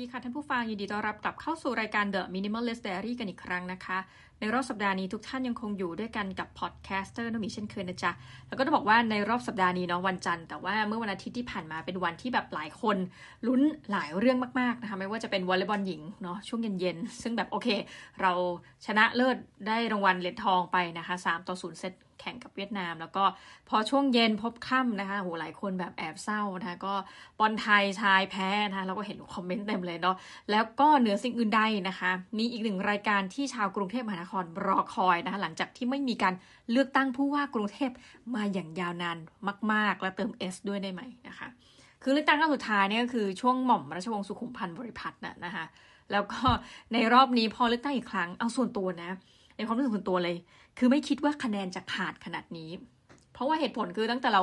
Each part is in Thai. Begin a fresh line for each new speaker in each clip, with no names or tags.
ดีค่ะท่านผู้ฟัง ยินดีต้อนรับกลับเข้าสู่รายการ The Minimalist Diary กันอีกครั้งนะคะ ในรอบสัปดาห์นี้ทุกท่านยังคงอยู่ด้วยกันกับ podcaster นมีเช่นเคยนะจ๊ะ แล้วก็ต้องบอกว่าในรอบสัปดาห์นี้เนาะวันจันทร์แต่ว่าเมื่อวันอาทิตย์ที่ผ่านมาเป็นวันที่แบบหลายคนลุ้นหลายเรื่องมากๆนะคะไม่ว่าจะเป็นวอลเลย์บอลหญิงเนาะช่วงเย็นๆซึ่งแบบโอเค เราชนะเลิศได้รางวัลเหรียญทองไปนะคะ3ต่อ0เซต แข่งกับเวียดนาม แล้วก็พอช่วงเย็นพลบค่ำนะคะโหหลายคนแบบแอบเศร้านะคะก็บอลไทยชายแพ้นะคะเราก็เห็นคอมเมนต์เต็มเลยเนาะแล้วก็เหนือสิ่งอื่นใดนะคะ มีอีกหนึ่งรายการที่ชาวกรุงเทพมหานครรอคอยนะคะหลังจากที่ไม่มีการเลือกตั้งผู้ว่ากรุงเทพมาอย่างยาวนานมาก ๆ และเติม S ด้วยได้ไหมนะคะคือเลือกตั้งครั้งสุดท้ายเนี่ยก็คือช่วงหม่อมราชวงศ์สุขุมพันธ์บริพัตรน่ะนะคะแล้วก็ในรอบนี้พอเลือกตั้งอีกครั้งเอาส่วนตัวนะในความรู้สึกส่วนตัวเลย คือไม่คิดว่าคะแนนจะขาดขนาดนี้ เพราะว่าเหตุผลคือตั้งแต่เรา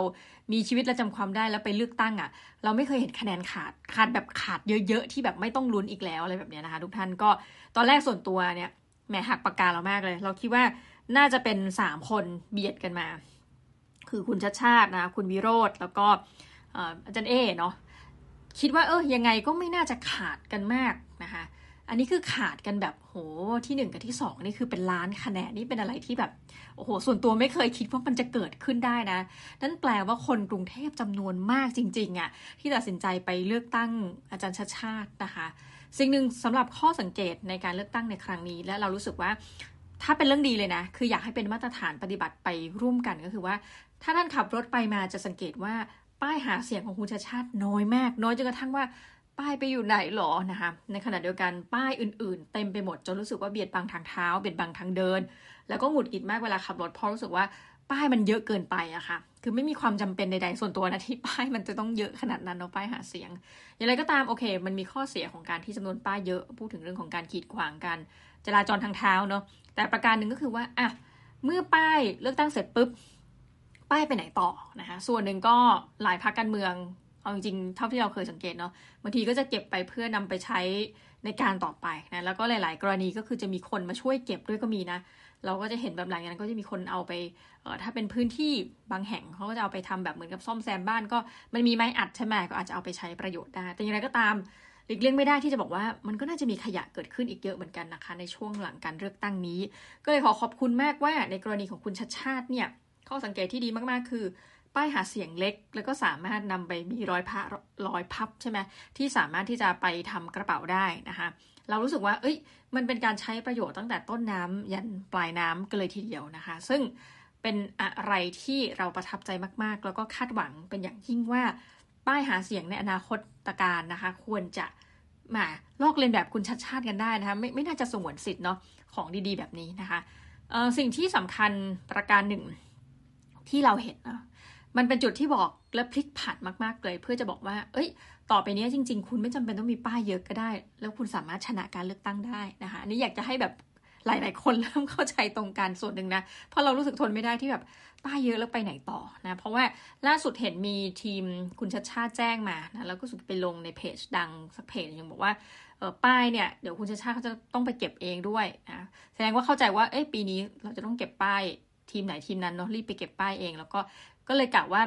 มีชีวิตและจำความได้แล้วไปเลือกตั้งอะ่ะ เราไม่เคยเห็นคะแนนขาดขาดแบบขาดเยอะๆที่แบบไม่ต้องลุ้นอีกแล้วอะไรแบบนี้นะคะ ทุกท่านก็ตอนแรกส่วนตัวเนี่ยแหมหักปากกาเรามากเลย เราคิดว่าน่าจะเป็นสามคนเบียดกันมา คือคุณชัดชาตินะ คุณวิโรธแล้วก็อาจารย์เอเนาะคิดว่าเออยังไงก็ไม่น่าจะขาดกันมากนะคะ อันนี้คือขาดกันแบบโหที่หนึ่งกับที่สองนี่คือเป็นล้านคะแนนนี่เป็นอะไรที่แบบโอ้โหส่วนตัวไม่เคยคิดว่ามันจะเกิดขึ้นได้นะ นั่นแปลว่าคนกรุงเทพจำนวนมากจริงๆอะ่ะที่ตัดสินใจไปเลือกตั้งอาจารย์ชาชาตินะคะ สิ่งหนึ่งสำหรับข้อสังเกตในการเลือกตั้งในครั้งนี้ และเรารู้สึกว่าถ้าเป็นเรื่องดีเลยนะ คืออยากให้เป็นมาตรฐานปฏิบัติไปร่วมกันก็คือว่า ถ้าท่านขับรถไปมาจะสังเกตว่าป้ายหาเสียงของคุณชาชาติน้อยมาก น้อยจนกระทั่งว่า ป้ายไปอยู่ไหนหรอนะคะในขณะเดียวกันป้ายอื่น ๆ เต็มไปหมดจนรู้สึกว่าเบียดบังทางเท้าเบียดบังทางเดิน แล้วก็หงุดหงิดมากเวลาขับรถเพราะรู้สึกว่าป้ายมันเยอะเกินไปอะคะ่ะ คือไม่มีความจำเป็นใดๆส่วนตัวนะที่ป้ายมันจะต้องเยอะขนาดนั้นเนาะป้ายหาเสียง อย่างไรก็ตามโอเค มันมีข้อเสียของการที่จำนวนป้ายเยอะ พูดถึงเรื่องของการขีดขวางกันจราจรทางเท้าเนาะ แต่ประการหนึ่งก็คือว่าอะเมื่อป้ายเลือกตั้งเสร็จปุ๊บ ป้ายไปไหนต่อนะคะ ส่วนหนึ่งก็หลายพรรคการเมือง เอาจริงๆเท่าที่เราเคยสังเกตเนาะบางทีก็จะเก็บไปเพื่อนำไปใช้ในการต่อไปนะแล้วก็หลาย ๆ กรณีก็คือจะมีคนมาช่วยเก็บด้วยก็มีนะ เราก็จะเห็นแบบหลังจากนั้นก็จะมีคนเอาไปเออถ้าเป็นพื้นที่บางแห่งเขาก็จะเอาไปทำแบบเหมือนกับซ่อมแซมบ้านก็มันมีไม้อัดใช่ไหมก็อาจจะเอาไปใช้ประโยชน์ได้แต่อย่างไรก็ตามหลีกเลี่ยงไม่ได้ที่จะบอกว่ามันก็น่าจะมีขยะเกิดขึ้นอีกเยอะเหมือนกันนะคะ ในช่วงหลังการเลือกตั้งนี้ ก็เลยขอขอบคุณมากว่าในกรณีของคุณชัดชาติเนี่ยข้อสังเกตที่ดีมากๆ คือ ป้ายหาเสียงเล็ก แล้วก็สามารถนำไปมีรอยพับรอยพับใช่ไหมที่สามารถที่จะไปทำกระเป๋าได้นะคะเรารู้สึกว่า เอ้ย มันเป็นการใช้ประโยชน์ตั้งแต่ต้นน้ำยันปลายน้ำกันเลยทีเดียวนะคะ ซึ่งเป็นอะไรที่เราประทับใจมาก ๆ แล้วก็คาดหวังเป็นอย่างยิ่งว่า ป้ายหาเสียงในอนาคตตการนะคะ ควรจะมาลอกเลียนแบบคุณชัดชาติกันได้นะคะ ไม่ไม่น่าจะสงวนสิทธิ์เนาะของดีๆ แบบนี้นะคะสิ่งที่สำคัญประการหนึ่งที่เราเห็นนะ มันเป็นจุดที่บอกและพลิกผันมากๆเลย เพื่อจะบอกว่า เอ้ย ต่อไปนี้จริง ๆ คุณไม่จำเป็นต้องมีป้ายเยอะก็ได้ แล้วคุณสามารถชนะการเลือกตั้งได้นะคะอันนี้อยากจะให้แบบหลาย ๆ คนเริ่มเข้าใจตรงกันส่วนหนึ่งนะ เพราะเรารู้สึกทนไม่ได้ที่แบบป้ายเยอะแล้วไปไหนต่อนะ เพราะว่าล่าสุดเห็นมีทีมคุณชัดชาติแจ้งมานะ แล้วก็สุดไปลงในเพจดังสักเพจยังบอกว่าเออป้ายเนี่ยเดี๋ยวคุณชัดชาติเขาจะต้องไปเก็บเองด้วยนะแสดงว่าเข้าใจว่าเอ้ยปีนี้เราจะต้องเก็บป้ายทีมไหนทีมนั้นเนาะรีบไปเก็บป้ายเอง แล้วก็ ก็เลยกะว่า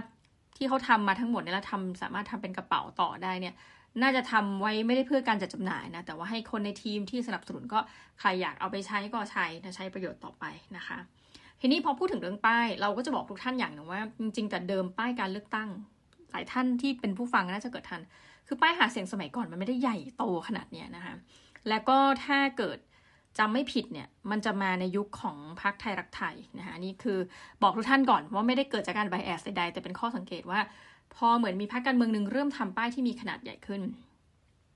ที่เขาทำมาทั้งหมดเนี่ยแล้วทำสามารถทำเป็นกระเป๋าต่อได้เนี่ย น่าจะทำไว้ไม่ได้เพื่อการจัดจำหน่ายนะ แต่ว่าให้คนในทีมที่สนับสนุนก็ใครอยากเอาไปใช้ก็ใช้นะใช้ประโยชน์ต่อไปนะคะ ทีนี้พอพูดถึงเรื่องป้าย เราก็จะบอกทุกท่านอย่างหนึ่งว่า จริงๆแต่เดิมป้ายการเลือกตั้งหลายท่านที่เป็นผู้ฟังน่าจะเกิดทัน คือป้ายหาเสียงสมัยก่อนมันไม่ได้ใหญ่โตขนาดเนี้ยนะคะ แล้วก็ถ้าเกิด จำไม่ผิดเนี่ยมันจะมาในยุคของพรรคไทยรักไทยนะคะนี่คือบอกทุกท่านก่อนว่าไม่ได้เกิดจากการไบแอสใดๆแต่เป็นข้อสังเกตว่า พอเหมือนมีพรรคการเมืองหนึ่งเริ่มทำป้ายที่มีขนาดใหญ่ขึ้น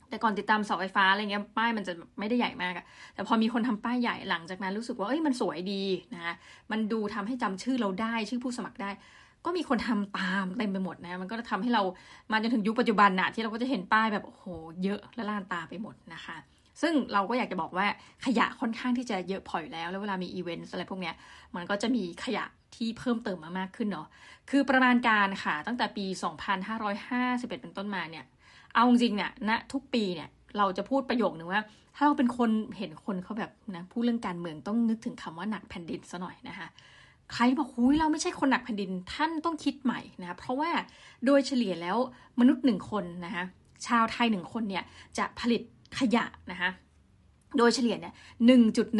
แต่ก่อนติดตามเสาไฟฟ้าอะไรเงี้ยป้ายมันจะไม่ได้ใหญ่มากอะแต่พอมีคนทำป้ายใหญ่หลังจากนั้นรู้สึกว่าเอ้ยมันสวยดีนะคะมันดูทำให้จำชื่อเราได้ชื่อผู้สมัครได้ก็มีคนทำตามเต็มไปหมดนะ มันก็จะทำให้เรามาจนถึงยุคปัจจุบันนะที่เราก็จะเห็นป้ายแบบโอ้โหเยอะและล่านตาไปหมดนะคะ ซึ่งเราก็อยากจะบอกว่าขยะค่อนข้างที่จะเยอะพออยู่แล้ว แล้วเวลามีอีเวนต์อะไรพวกเนี้ยมันก็จะมีขยะที่เพิ่มเติมมามากขึ้นเนาะคือประมาณการค่ะตั้งแต่ปี 2551 เป็นต้นมาเนี่ย เอาจริงเนี่ยณนะทุกปีเนี่ยเราจะพูดประโยคนึงว่า ถ้าเราเป็นคนเห็นคนเขาแบบนะพูดเรื่องการเมืองต้องนึกถึงคำว่าหนักแผ่นดินซะหน่อยนะคะใครบอกหุยเราไม่ใช่คนหนักแผ่นดินท่านต้องคิดใหม่นะะเพราะว่าโดยเฉลี่ยแล้วมนุษย์หนึ่งคนนะคะชาวไทยหนึ่งคนเนี่ยจะผลิต ขยะนะคะโดยเฉลี่ยเนี่ย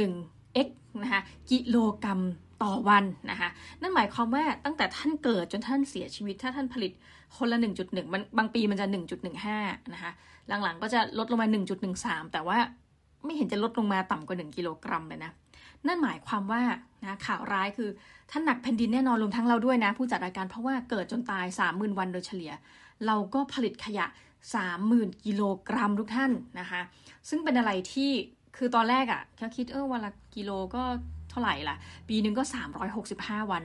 1.1 x นะคะกิโลกรัมต่อวันนะคะนั่นหมายความว่าตั้งแต่ท่านเกิดจนท่านเสียชีวิต ถ้าท่านผลิตคนละ 1.1 มันบางปีมันจะ 1.15 นะคะหลังๆก็จะลดลงมา 1.13 แต่ว่าไม่เห็นจะลดลงมาต่ำกว่า 1 กิโลกรัมเลยนะนั่นหมายความว่านะข่าวร้ายคือท่านหนักแผ่นดินแน่นอนรวมทั้งเราด้วยนะ ผู้จัดรายการเพราะว่าเกิดจนตาย 30,000 วันโดยเฉลี่ย เราก็ผลิตขยะ 30,000 กิโลกรัมทุกท่านนะคะ ซึ่งเป็นอะไรที่คือตอนแรกอะ่ะเขาคิดเออวันละกิโลก็เท่าไหร่ล่ะ ปีหนึ่งก็ 365 วัน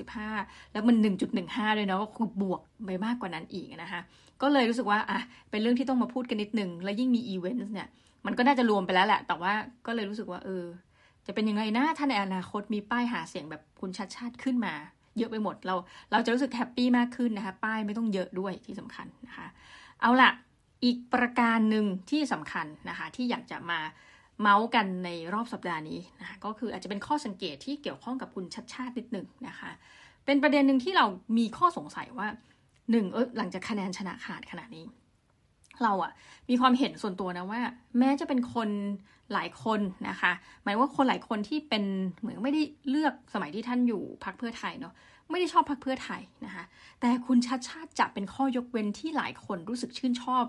365 แล้วมัน 1.15เลยเนาะก็คือบวกไปมากกว่านั้นอีกนะคะก็เลยรู้สึกว่าอะเป็นเรื่องที่ต้องมาพูดกันนิดหนึ่งแล้วยิ่งมีอีเวนต์เนี่ยมันก็น่าจะรวมไปแล้วแหละ แต่ว่าก็เลยรู้สึกว่าเออ จะเป็นยังไงนะถ้าในอนาคตมีป้ายหาเสียงแบบคุณชัดชาติขึ้นมา เยอะไปหมดเราเราจะรู้สึกแฮปปี้มากขึ้นนะคะป้ายไม่ต้องเยอะด้วยที่สำคัญนะคะ เอาล่ะอีกประการหนึ่งที่สำคัญนะคะที่อยากจะมาเมาส์กันในรอบสัปดาห์นี้นะคะก็คืออาจจะเป็นข้อสังเกตที่เกี่ยวข้องกับคุณชัดชาตินิดหนึ่งนะคะ เป็นประเด็นหนึ่งที่เรามีข้อสงสัยว่าหนึ่งเออหลังจากคะแนนชนะขาดขนาดนี้ เราอะมีความเห็นส่วนตัวนะว่า แม้จะเป็นคนหลายคนนะคะ หมายว่าคนหลายคนที่เป็นเหมือนไม่ได้เลือกสมัยที่ท่านอยู่พักเพื่อไทยเนาะ ไม่ได้ชอบพักเพื่อไทยนะคะแต่คุณชัดชาติจะเป็นข้อยกเว้นที่หลายคนรู้สึกชื่นชอบ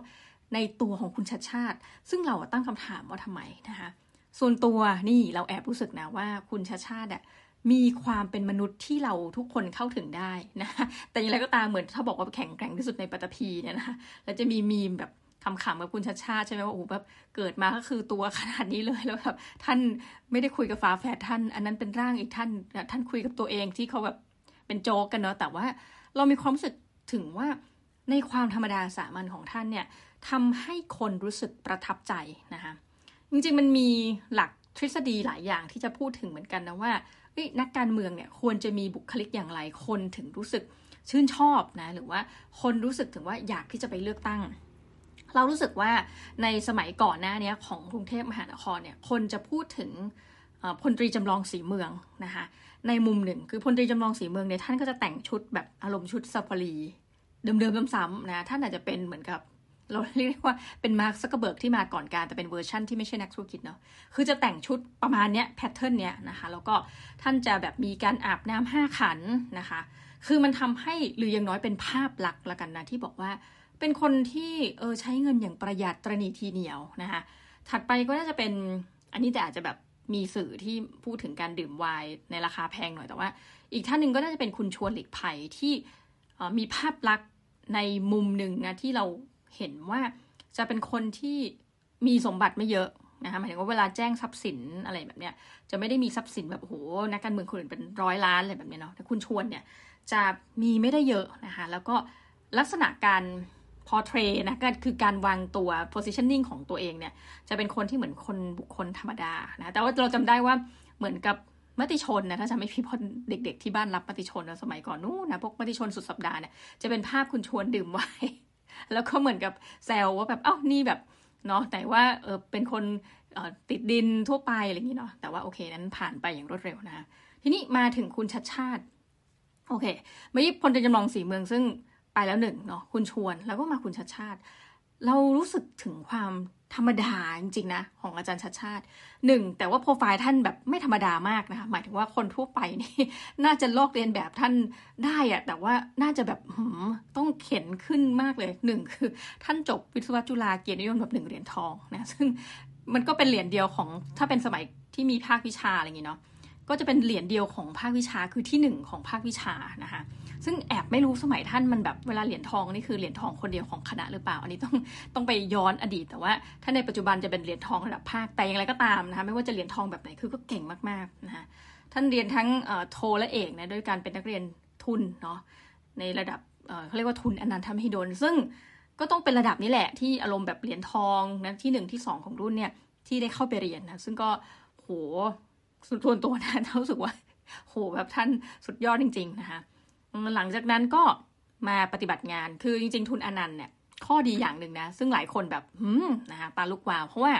ในตัวของคุณชัดชาติ ซึ่งเราตั้งคำถามว่าทำไมนะคะส่วนตัวนี่เราแอบรู้สึกนะว่าคุณชัดชาติอะมีความเป็นมนุษย์ที่เราทุกคนเข้าถึงได้นะแต่อย่างไรก็ตามเหมือนถ้าบอกว่าแข็งแกร่งที่สุดในปัตภีเนี่ยนะแล้วจะมีมีมแบบคำขำกับคุณชัดชาติใช่ไหมว่าโอ้แบบเกิดมาก็คือตัวขนาดนี้เลยแล้วแบบท่านไม่ได้คุยกับฟ้าแฝดท่าน อันนั้นเป็นร่างอีกท่านท่านคุยกับตัวเองที่เขาแบบ เป็นโจกกันเนาะแต่ว่าเรามีความรู้สึกถึงว่าในความธรรมดาสามัญของท่านเนี่ยทำให้คนรู้สึกประทับใจนะคะจริงๆมันมีหลักทฤษฎีหลายอย่างที่จะพูดถึงเหมือนกันนะว่านักการเมืองเนี่ยควรจะมีบุคลิกอย่างไรคนถึงรู้สึกชื่นชอบนะหรือว่าคนรู้สึกถึงว่าอยากที่จะไปเลือกตั้ง เรารู้สึกว่าในสมัยก่อนหน้านี้ของกรุงเทพมหานครเนี่ยคนจะพูดถึงพลตรีจำลองศรีเมืองนะคะ ในมุมหนึ่ง คือพลตรีจำลองศรีเมืองเนี่ยท่านก็จะแต่งชุดแบบอารมณ์ชุดซาฟารี เดิมๆซ้ำๆนะท่านอาจจะเป็นเหมือนกับ เราเรียกว่าเป็นมาร์คซักเคอร์เบิร์กที่มาก่อนกาลแต่เป็นเวอร์ชั่นที่ไม่ใช่นักธุรกิจเนาะคือจะแต่งชุดประมาณเนี้ยแพทเทิร์นเนี้ยนะคะแล้วก็ท่านจะแบบมีการอาบน้ำห้าขันนะคะ คือมันทำให้หรือยังน้อยเป็นภาพลักษณ์ละกันนะที่บอกว่าเป็นคนที่เออใช้เงินอย่างประหยัดตรณีทีเหนียวนะคะถัดไปก็น่าจะเป็นอันนี้แต่อาจจะแบบ มีสื่อที่พูดถึงการดื่มไวน์ในราคาแพงหน่อยแต่ว่า อีกท่านหนึ่งก็น่าจะเป็นคุณชวนหลีกภัยที่มีภาพลักษณ์ในมุมหนึ่งนะที่เราเห็นว่าจะเป็นคนที่มีสมบัติไม่เยอะนะคะหมายถึงว่าเวลาแจ้งทรัพย์สินอะไรแบบเนี้ยจะไม่ได้มีทรัพย์สินแบบโอ้โหนักการเมืองคนอื่นเป็นร้อยล้านอะไรแบบเนี้ยเนาะแต่คุณชวนเนี่ยจะมีไม่ได้เยอะนะคะแล้วก็ลักษณะการ พอเทรนะก็คือการวางตัว positioning ของตัวเองเนี่ยจะเป็นคนที่เหมือนคนบุคคลธรรมดานะแต่ว่าเราจำได้ว่าเหมือนกับมติชนนะถ้าจะไม่พี่พอเด็ก ๆ ที่บ้านรับมติชนสมัยก่อนนู้นนะพวกมติชนสุดสัปดาห์เนี่ยจะเป็นภาพคุณชวนดื่มไวแล้วก็เหมือนกับแซวว่าแบบเอ้านี่แบบเนาะแต่ว่าเออเป็นคนติดดินทั่วไปอะไรอย่างนี้เนาะแต่ว่าโอเคนั้นผ่านไปอย่างรวดเร็วนะ ทีนี้มาถึงคุณชัดชาติ โอเคเมื่อกี้พลตรีจำลองสีเมืองซึ่ง ไปแล้วหนึ่งเนาะคุณชวนแล้วก็มาคุณชัดชาติ เรารู้สึกถึงความธรรมดาจริงๆนะของอาจารย์ชัดชาติหนึ่งแต่ว่าโปรไฟล์ท่านแบบไม่ธรรมดามากนะคะหมายถึงว่าคนทั่วไปนี่น่าจะลอกเรียนแบบท่านได้อะแต่ว่าน่าจะแบบต้องเข็นขึ้นมากเลยหนึ่งคือ ท่านจบวิศวะจุฬาเกียรตินิยมแบบหนึ่งเหรียญทองนะซึ่งมันก็เป็นเหรียญเดียวของถ้าเป็นสมัยที่มีภาควิชาอะไรอย่างเงี้เนาะ ก็จะเป็นเหรียญเดียวของภาควิชาคือที่หนึ่งของภาควิชานะคะซึ่งแอบไม่รู้สมัยท่านมันแบบเวลาเหรียญทองนี่คือเหรียญทองคนเดียวของคณะหรือเปล่า อันนี้ต้องต้องไปย้อนอดีต แต่ว่าถ้าในปัจจุบันจะเป็นเหรียญทองระดับภาคแต่อย่างไรก็ตามนะคะไม่ว่าจะเหรียญทองแบบไหนคือก็เก่งมากๆนะคะท่านเรียนทั้งโทและเอกนะด้วยการเป็นนักเรียนทุนเนาะในระดับเขาเรียกว่าทุนอนันทมหิดล ซึ่งก็ต้องเป็นระดับนี้แหละที่อารมณ์แบบเหรียญทองนะที่หนึ่งที่สองของรุ่นเนี่ยที่ได้เข้าไปเรียนนะซึ่งก็โห ส่วนตัวนะรู้สึกว่าโหแบบท่านสุดยอดจริง ๆ นะคะหลังจากนั้นก็มาปฏิบัติงานคือจริง ๆ ทุนอนันต์เนี่ยข้อดีอย่างหนึ่งนะ ซึ่งหลายคนแบบหืมนะคะตาลุกวาว เพราะว่า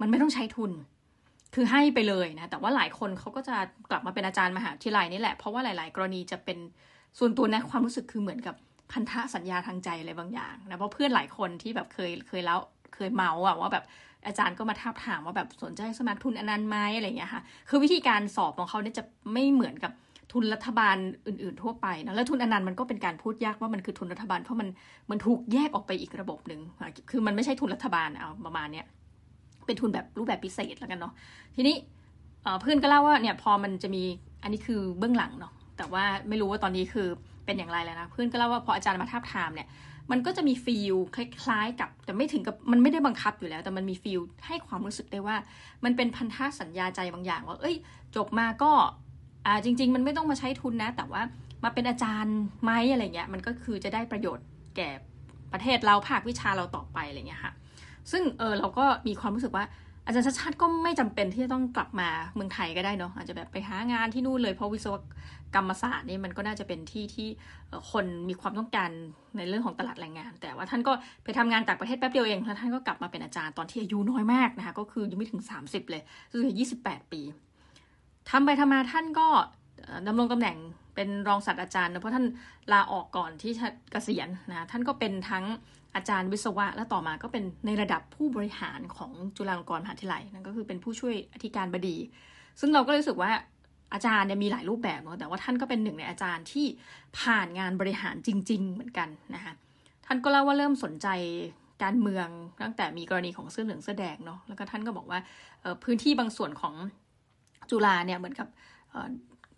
มันไม่ต้องใช้ทุน คือให้ไปเลยนะ แต่ว่าหลายคนเขาก็จะกลับมาเป็นอาจารย์มหาวิทยาลัยนี่แหละ เพราะว่าหลาย ๆ กรณีจะเป็นส่วนตัวนะความรู้สึกคือเหมือนกับพันธะสัญญาทางใจอะไรบางอย่างนะเพราะเพื่อนหลายคนที่แบบเคยเคยแล้วเคยเมาอะว่าแบบ อาจารย์ก็มาทาบถามว่าแบบสนใจสมัครทุนอนันต์ไหมอะไรอย่างเงี้ยค่ะ คือวิธีการสอบของเขาเนี่ยจะไม่เหมือนกับทุนรัฐบาลอื่น ๆ ทั่วไปนะแล้วทุนอนันต์มันก็เป็นการพูดยากว่ามันคือทุนรัฐบาลเพราะมันมันถูกแยกออกไปอีกระบบหนึ่งคือมันไม่ใช่ทุนรัฐบาลเอาประมาณเนี้ยเป็นทุนแบบรูปแบบพิเศษแล้วกันเนาะทีนี้เพื่อนก็เล่าว่าเนี่ยพอมันจะมีอันนี้คือเบื้องหลังเนาะแต่ว่าไม่รู้ว่าตอนนี้คือเป็นอย่างไรแล้วนะเพื่อนก็เล่าว่าพออาจารย์มาทาบทามเนี่ย มันก็จะมีฟีลคล้ายๆกับ แต่ไม่ถึงกับมันไม่ได้บังคับอยู่แล้ว แต่มันมีฟีลให้ความรู้สึกได้ว่า มันเป็นพันธะสัญญาใจบางอย่าง ว่า เอ้ย จบมาก็อ่าจริง ๆ มันไม่ต้องมาใช้ทุนนะ แต่ว่ามาเป็นอาจารย์ไหมอะไรเงี้ยมันก็คือจะได้ประโยชน์แก่ประเทศเราภาควิชาเราต่อไปอะไรเงี้ยค่ะ ซึ่งเออเราก็มีความรู้สึกว่า อาจารย์ชาติชาติก็ไม่จำเป็นที่จะต้องกลับมาเมืองไทยก็ได้เนาะอาจจะแบบไปหางานที่นู่นเลยเพราะวิศวกรรมศาสตร์นี่มันก็น่าจะเป็นที่ที่คนมีความต้องการในเรื่องของตลาดแรงงาน แต่ว่าท่านก็ไปทำงานต่างประเทศแป๊บเดียวเองแล้วท่านก็กลับมาเป็นอาจารย์ตอนที่อายุน้อยมากนะคะก็คือยังไม่ถึง 30 เลยคือ28ปีทำไปทำมาท่านก็ดำรงตำแหน่งเป็นรองศาสตราจารย์นะเพราะท่านลาออกก่อนที่จะเกษียณนะท่านก็เป็นทั้ง อาจารย์วิศวะ และต่อมาก็เป็นในระดับผู้บริหารของจุฬาลงกรณ์มหาวิทยาลัยนั่นก็คือเป็นผู้ช่วยอธิการบดี ซึ่งเราก็รู้สึกว่าอาจารย์เนี่ยมีหลายรูปแบบเนาะแต่ว่าท่านก็เป็นหนึ่งในอาจารย์ที่ผ่านงานบริหารจริง ๆ เหมือนกันนะคะท่านก็เล่าว่าเริ่มสนใจการเมืองตั้งแต่มีกรณีของเสื้อเหลืองเสื้อแดงเนาะแล้วก็ท่านก็บอกว่าพื้นที่บางส่วนของจุฬาเนี่ยเหมือนกับ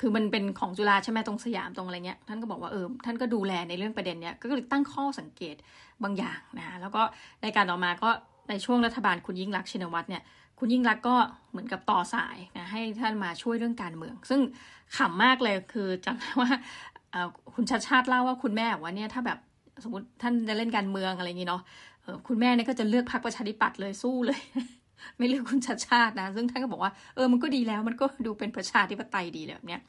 คือมันเป็นของจุฬาใช่ไหมตรงสยามตรงอะไรเงี้ยท่านก็บอกว่าเออท่านก็ดูแลในเรื่องประเด็นเนี้ยก็เลยตั้งข้อสังเกตบางอย่างนะแล้วก็ในการต่อมาก็ในช่วงรัฐบาลคุณยิ่งรักชินวัตรเนี่ยคุณยิ่งรักก็เหมือนกับต่อสายนะให้ท่านมาช่วยเรื่องการเมือง ซึ่งขำมากเลยคือจำได้ว่าคุณชาติชาติเล่าว่าคุณแม่ว่าเนี่ยถ้าแบบสมมติท่านจะเล่นการเมืองอะไรอย่างนี้เนาะคุณแม่เนี่ยก็จะเลือกพรรคประชาธิปัตย์เลยสู้เลย ไม่เลือกคุณชาติชาตินะ ซึ่งท่านก็บอกว่าเออมันก็ดีแล้วมันก็ดูเป็นประชาธิปไตยดีแบบเนี้ย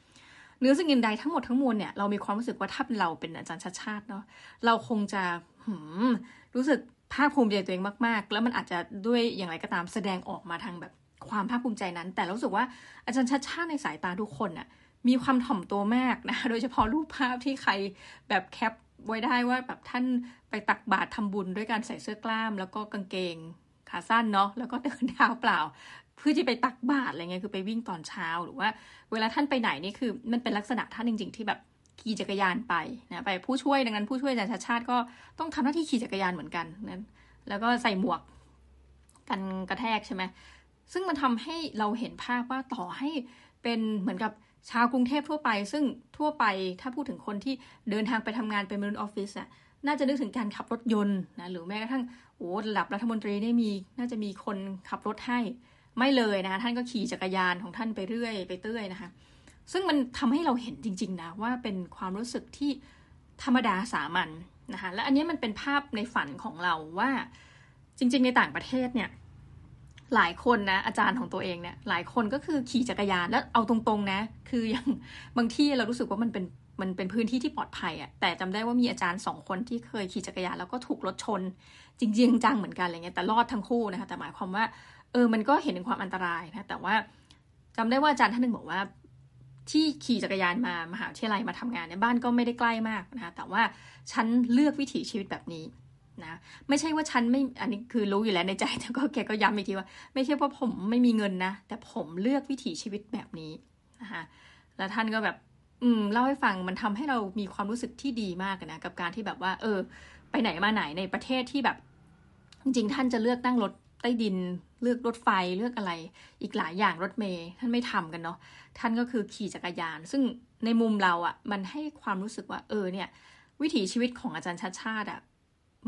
เนื้อสิ่งอื่นใดทั้งหมดทั้งมวลเนี่ยเรามีความรู้สึกว่าถ้าเป็นเราเป็นอาจารย์ชาติชาติเนาะเราคงจะหืมรู้สึกภาคภูมิใจตัวเองมากๆ แล้วมันอาจจะด้วยอย่างไรก็ตามแสดงออกมาทางแบบความภาคภูมิใจนั้น แต่รู้สึกว่าอาจารย์ชาติชาติในสายตาทุกคนน่ะมีความถ่อมตัวมากนะ โดยเฉพาะรูปภาพที่ใครแบบแคปไว้ได้ว่าแบบท่านไปตักบาตรทาบุญด้วยการใส่เสื้อกล้าม แล้วก็กางเกง ขาสั้นเนาะแล้วก็เดินเท้าเปล่า เพื่อที่ไปตักบาตรอะไรเงี้ยคือไปวิ่งตอนเช้าหรือว่า เวลาท่านไปไหนนี่คือ มันเป็นลักษณะท่านจริง ๆ ที่แบบขี่จักรยานไปนะไปผู้ช่วยดังนั้นผู้ช่วยอาจารย์ชาชาติก็ต้องทำหน้าที่ขี่จักรยานเหมือนกันนั้นแล้วก็ใส่หมวกกันกระแทกใช่ไหมซึ่งมันทำให้เราเห็นภาพว่าต่อให้เป็นเหมือนกับชาวกรุงเทพทั่วไป ซึ่งทั่วไปถ้าพูดถึงคนที่เดินทางไปทำงานเป็นมนุษย์ออฟฟิศอะน่าจะนึกถึงการขับรถยนต์นะหรือแม้กระทั่ง โอ้ระดับรัฐมนตรีได้มีน่าจะมีคนขับรถให้ไม่เลยนะคะท่านก็ขี่จักรยานของท่านไปเรื่อยไปเตื้อยนะคะ ซึ่งมันทำให้เราเห็นจริง ๆ นะ ว่าเป็นความรู้สึกที่ธรรมดาสามัญนนะคะและอันนี้มันเป็นภาพในฝันของเราว่าจริง ๆ ในต่างประเทศเนี่ยหลายคนนะอาจารย์ของตัวเองเนี่ยหลายคนก็คือขี่จักรยานแล้วเอาตรงๆนะ คืออย่างบางที่เรารู้สึกว่ามันเป็นมันเป็นพื้นที่ที่ปลอดภัยอะแต่จำได้ว่ามีอาจารย์สองคนที่เคยขี่จักรยานแล้วก็ถูกรถชน จริงๆจังเหมือนกันอะไรเงี้ยแต่รอดทั้งคู่นะคะแต่หมายความว่าเออมันก็เห็นถึงความอันตรายนะแต่ว่าจำได้ว่าอาจารย์ท่านหนึ่งบอกว่า ที่ขี่จักรยานมามหาวิทยาลัยมาทำงานเนี่ยบ้านก็ไม่ได้ใกล้มากนะคะแต่ว่าฉันเลือกวิถีชีวิตแบบนี้นะไม่ใช่ว่าฉันไม่อันนี้คือรู้อยู่แล้วในใจแต่ก็แกก็ย้ำอีกทีว่า ไม่ใช่ว่าผมไม่มีเงินนะ แต่ผมเลือกวิถีชีวิตแบบนี้นะคะแล้วท่านก็แบบ อืมเล่าให้ฟังมันทำให้เรามีความรู้สึกที่ดีมากนะกับการที่แบบว่า เออ ไปไหนมาไหนในประเทศที่แบบ จริงๆ ท่านจะเลือกนั่งรถใต้ดิน เลือกรถไฟเลือกอะไร อีกหลายอย่างรถเมย์ท่านไม่ทำกันเนาะท่านก็คือขี่จักรยาน ซึ่งในมุมเราอะ่ะ มันให้ความรู้สึกว่าเออเนี่ย วิถีชีวิตของอาจารย์ชาติชาติอะ่ะ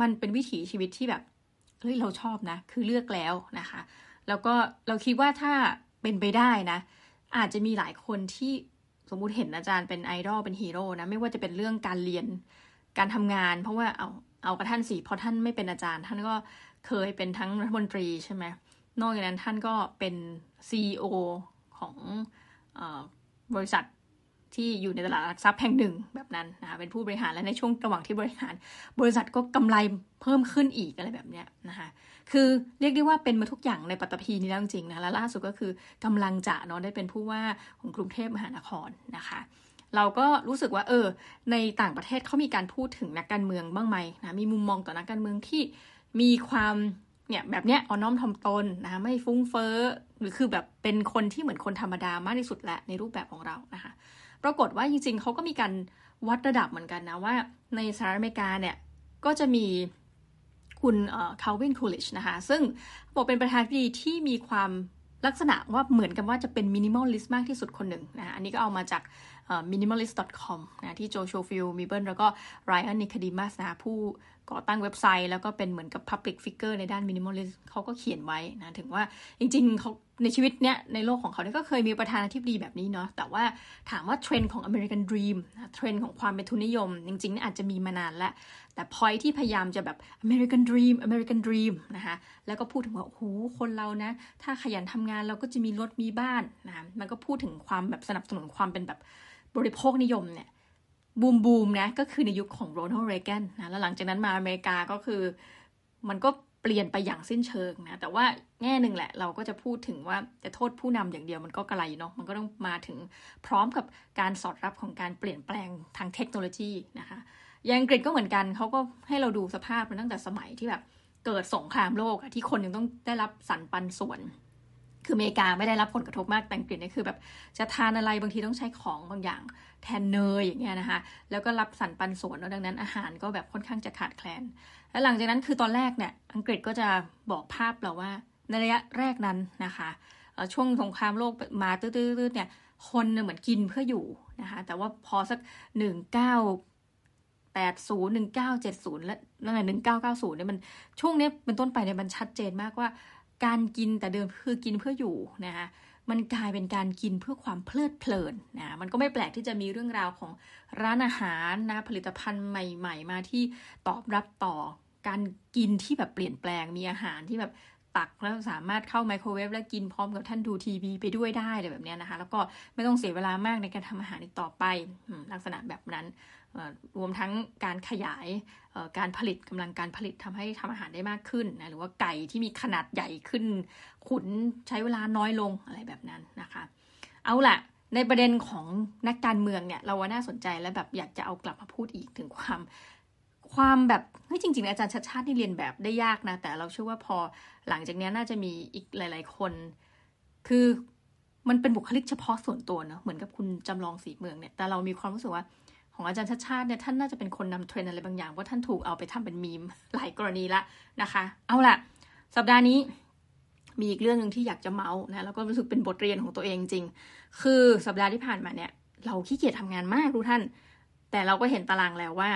มันเป็นวิถีชีวิตที่แบบเฮ้ยเราชอบนะ คือเลือกแล้วนะคะ แล้วก็เราคิดว่าถ้าเป็นไปได้นะ อาจจะมีหลายคนที่สมมุติเห็นอาจารย์เป็นไอดอลเป็นฮีโร่นะ ไม่ว่าจะเป็นเรื่องการเรียนการทำงาน เพราะว่าเอาเอากระท่านสิเพราะท่านไม่เป็นอาจารย์ ท่านก็ เคยเป็นทั้งรัฐมนตรีใช่ไหมนอกจากนั้นท่านก็เป็น CEO ของบริษัทที่อยู่ในตลาดหลักทรัพย์แห่งหนึ่งแบบนั้นนะคะเป็นผู้บริหารและในช่วงระหว่างที่บริหาร บริษัทก็กำไรเพิ่มขึ้นอีกอะไรแบบเนี้ยนะคะคือเรียกได้ว่าเป็นมาทุกอย่างในปัตตภีนี้แล้วจริงๆนะและล่าสุดก็คือกำลังจะเนาะได้เป็นผู้ว่าของกรุงเทพมหานครนะคะ เราก็รู้สึกว่าเออในต่างประเทศเขามีการพูดถึงนักการเมืองบ้างไหมนะมีมุมมองต่อนักการเมืองที่ มีความเนี่ยแบบเนี้ยอ่อนน้อมถ่อมตนนะคะไม่ฟุ้งเฟ้อหรือคือแบบเป็นคนที่เหมือนคนธรรมดามากที่สุดแหละในรูปแบบของเรานะคะปรากฏว่าจริงๆเขาก็มีการวัดระดับเหมือนกันนะว่าในสหรัฐอเมริกาเนี่ยก็จะมีคุณ Calvin Coolidge นะคะซึ่งบอกเป็นประธานาธิบดีที่มีความลักษณะว่าเหมือนกับว่าจะเป็น minimalist มากที่สุดคนหนึ่งนะอันนี้ก็เอามาจาก minimalist.com นะที่ Joshua Fields Millburn แล้วก็Ryan Nicodemus นะผู้ ก่อตั้งเว็บไซต์ แล้วก็เป็นเหมือนกับ Public Figure ในด้าน Minimalist เขาก็เขียนไว้นะ ถึงว่าจริงๆเขาในชีวิตเนี้ยในโลกของเขาเนี่ยก็เคยมีประธานาธิบดีแบบนี้เนาะแต่ว่าถามว่าเทรนด์ของ American Dream เทรนด์ของความเป็นทุนนิยม จริงๆอาจจะมีมานานแล้ว แต่พอยที่พยายามจะแบบ American Dream American Dream นะคะแล้วก็พูดถึงว่าโอ้โหคนเรานะ ถ้าขยันทำงานเราก็จะมีรถมีบ้านนะมันก็พูดถึงความแบบสนับสนุนความเป็นแบบบริโภคนิยมเนี่ย บูมบูมนะก็คือในยุคของโรนัลด์เรแกนนะแล้วหลังจากนั้นมาอเมริกาก็คือ มันก็เปลี่ยนไปอย่างสิ้นเชิงนะแต่ว่าแง่หนึ่งแหละ เราก็จะพูดถึงว่าจะโทษผู้นำอย่างเดียวมันก็กระไรเนาะมันก็ต้องมาถึงพร้อมกับการสอดรับของการเปลี่ยนแปลงทางเทคโนโลยีนะคะอย่างอังกฤษก็เหมือนกันเขาก็ให้เราดูสภาพมันตั้งแต่สมัยที่แบบเกิดสงครามโลกที่คนยังต้องได้รับสรรปันส่วน คืออเมริกาไม่ได้รับผลกระทบมากแต่อังกฤษนี่ยคือแบบจะทานอะไรบางทีต้องใช้ของบางอย่างแทนเนยอย่างเงี้ยนะคะ แล้วก็รับสรรปันส่วนดังนั้นอาหารก็แบบค่อนข้างจะขาดแคลน แล้วหลังจากนั้นคือตอนแรกเนี่ยอังกฤษก็จะบอกภาพเราว่าในระยะแรกนั้นนะคะช่วงสงครามโลกมาตื้อๆเนี่ยคนเหมือนกินเพื่ออยู่นะคะแต่ว่าพอสักหนึ่งเก้าแปดศูนย์หนึ่งเก้าเจ็ดศูนย์และนั่นแหละหนึ่งเก้าเก้าศูนย์เนี่ยมันช่วงนี้เป็นต้นไปเนี่ยมันชัดเจนมากว่า การกินแต่เดิมคือกินเพื่ออยู่นะคะมันกลายเป็นการกินเพื่อความเพลิดเพลินนะมันก็ไม่แปลกที่จะมีเรื่องราวของร้านอาหารนะผลิตภัณฑ์ใหม่ ๆ มาที่ตอบรับต่อการกินที่แบบเปลี่ยนแปลงมีอาหารที่แบบ ตักแล้วสามารถเข้าไมโครเวฟและกินพร้อมกับท่านดูทีวีไปด้วยได้อะไรแบบนี้นะคะ แล้วก็ไม่ต้องเสียเวลามากในการทำอาหารอีกต่อไปลักษณะแบบนั้นรวมทั้งการขยายการผลิตกำลังการผลิตทำให้ทำอาหารได้มากขึ้นนะหรือว่าไก่ที่มีขนาดใหญ่ขึ้น ขุนใช้เวลาน้อยลงอะไรแบบนั้นนะคะ เอาละในประเด็นของนักการเมืองเนี่ยเราว่าน่าสนใจและแบบอยากจะเอากลับมาพูดอีกถึงความ ความแบบเฮ้ยจริง ๆ อาจารย์ชัดชาตินี่เรียนแบบได้ยากนะ แต่เราเชื่อว่าพอหลังจากนี้น่าจะมีอีกหลาย ๆ คน คือมันเป็นบุคลิกเฉพาะส่วนตัวเนาะเหมือนกับคุณจำลองสีเมืองเนี่ยแต่เรามีความรู้สึกว่าของอาจารย์ชัชชาติเนี่ยท่านน่าจะเป็นคนนำเทรนด์อะไรบางอย่างว่าท่านถูกเอาไปทำเป็นมีมหลายกรณีละนะคะ เอาละสัปดาห์นี้มีอีกเรื่องหนึ่งที่อยากจะเมาท์นะแล้วก็รู้สึกเป็นบทเรียนของตัวเองจริง คือสัปดาห์ที่ผ่านมาเนี่ย เราขี้เกียจทำงานมากทุกท่าน แต่เราก็เห็นตารางแล้วว่า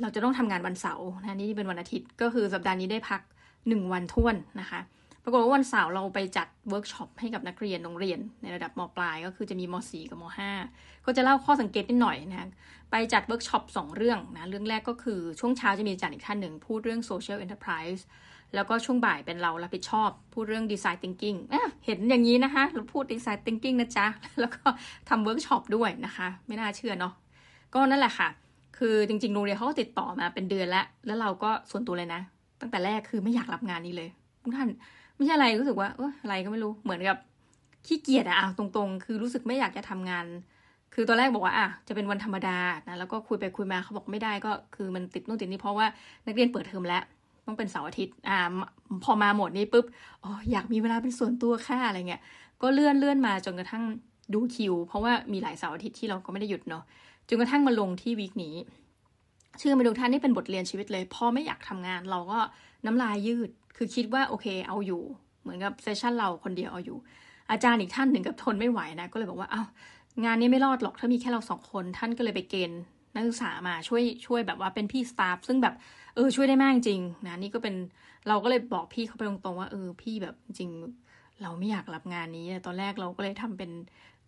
เราจะต้องทำงานวันเสาร์นะนี่เป็นวันอาทิตย์ก็คือสัปดาห์นี้ได้พักหนึ่งวันถ้วนนะคะ ปรากฏว่าวันเสาร์เราไปจัดเวิร์กช็อปให้กับนักเรียนโรงเรียนในระดับมปลาย ก็คือจะมีม .4 กับม .5 ก็จะเล่าข้อสังเกตนิดหน่อยนะไปจัดเวิร์กช็อปสองเรื่องนะเรื่องแรกก็คือช่วงเช้าจะมีอาจารย์อีกท่านหนึ่งพูดเรื่อง social enterprise แล้วก็ช่วงบ่ายเป็นเรารับผิดชอบ พูดเรื่อง design thinking เห็นอย่างนี้นะคะเราพูด design thinking นะจ๊ะ แล้วก็ทำเวิร์กช็อปด้วยนะคะ ไม่น่าเชื่อเนาะก็นั่นแหละค่ะ คือจริงๆโรงเรียนเขาก็ติดต่อมาเป็นเดือนแล้ว แล้วเราก็ส่วนตัวเลยนะ ตั้งแต่แรกคือไม่อยากรับงานนี้เลยทุกท่านไม่ใช่อะไรรู้สึกว่าเอออะไรก็ไม่รู้เหมือนกับขี้เกียจอะตรงๆ คือรู้สึกไม่อยากจะทำงาน คือตอนแรกบอกว่าอะจะเป็นวันธรรมดานะแล้วก็คุยไปคุยมาเขาบอกไม่ได้ก็คือมันติดนู่นติดนี่เพราะว่านักเรียนเปิดเทอมแล้วต้องเป็นเสาร์อาทิตย์อ่าพอมาหมดนี้ปุ๊บอ๋ออยากมีเวลาเป็นส่วนตัวค่าอะไรเงี้ยก็เลื่อนเลื่อนมาจนกระทั่งดูคิว เพราะว่ามีหลายเสาร์อาทิตย์ที่เราก็ไม่ได้หยุดเนาะ จนกระทั่งมาลงที่วีคนี้เชื่อมาดูท่านนี่เป็นบทเรียนชีวิตเลยพอไม่อยากทำงาน เราก็น้ำลายยืด คือคิดว่าโอเคเอาอยู่ เหมือนกับเซสชันเราคนเดียวเอาอยู่ อาจารย์อีกท่านหนึ่งกับทนไม่ไหวนะ ก็เลยบอกว่าเอา้างานนี้ไม่รอดหรอกถ้ามีแค่เราสองคน ท่านก็เลยไปเกณฑ์นักศึกษามาช่วยช่วยแบบว่าเป็นพี่สตาฟซึ่งแบบเออช่วยได้มากจริงนะนี่ก็เป็นเราก็เลยบอกพี่เขาไปตรงๆว่าเออพี่แบบจริงเราไม่อยากรับงานนี้ ตอนแรกเราก็เลยทำเป็น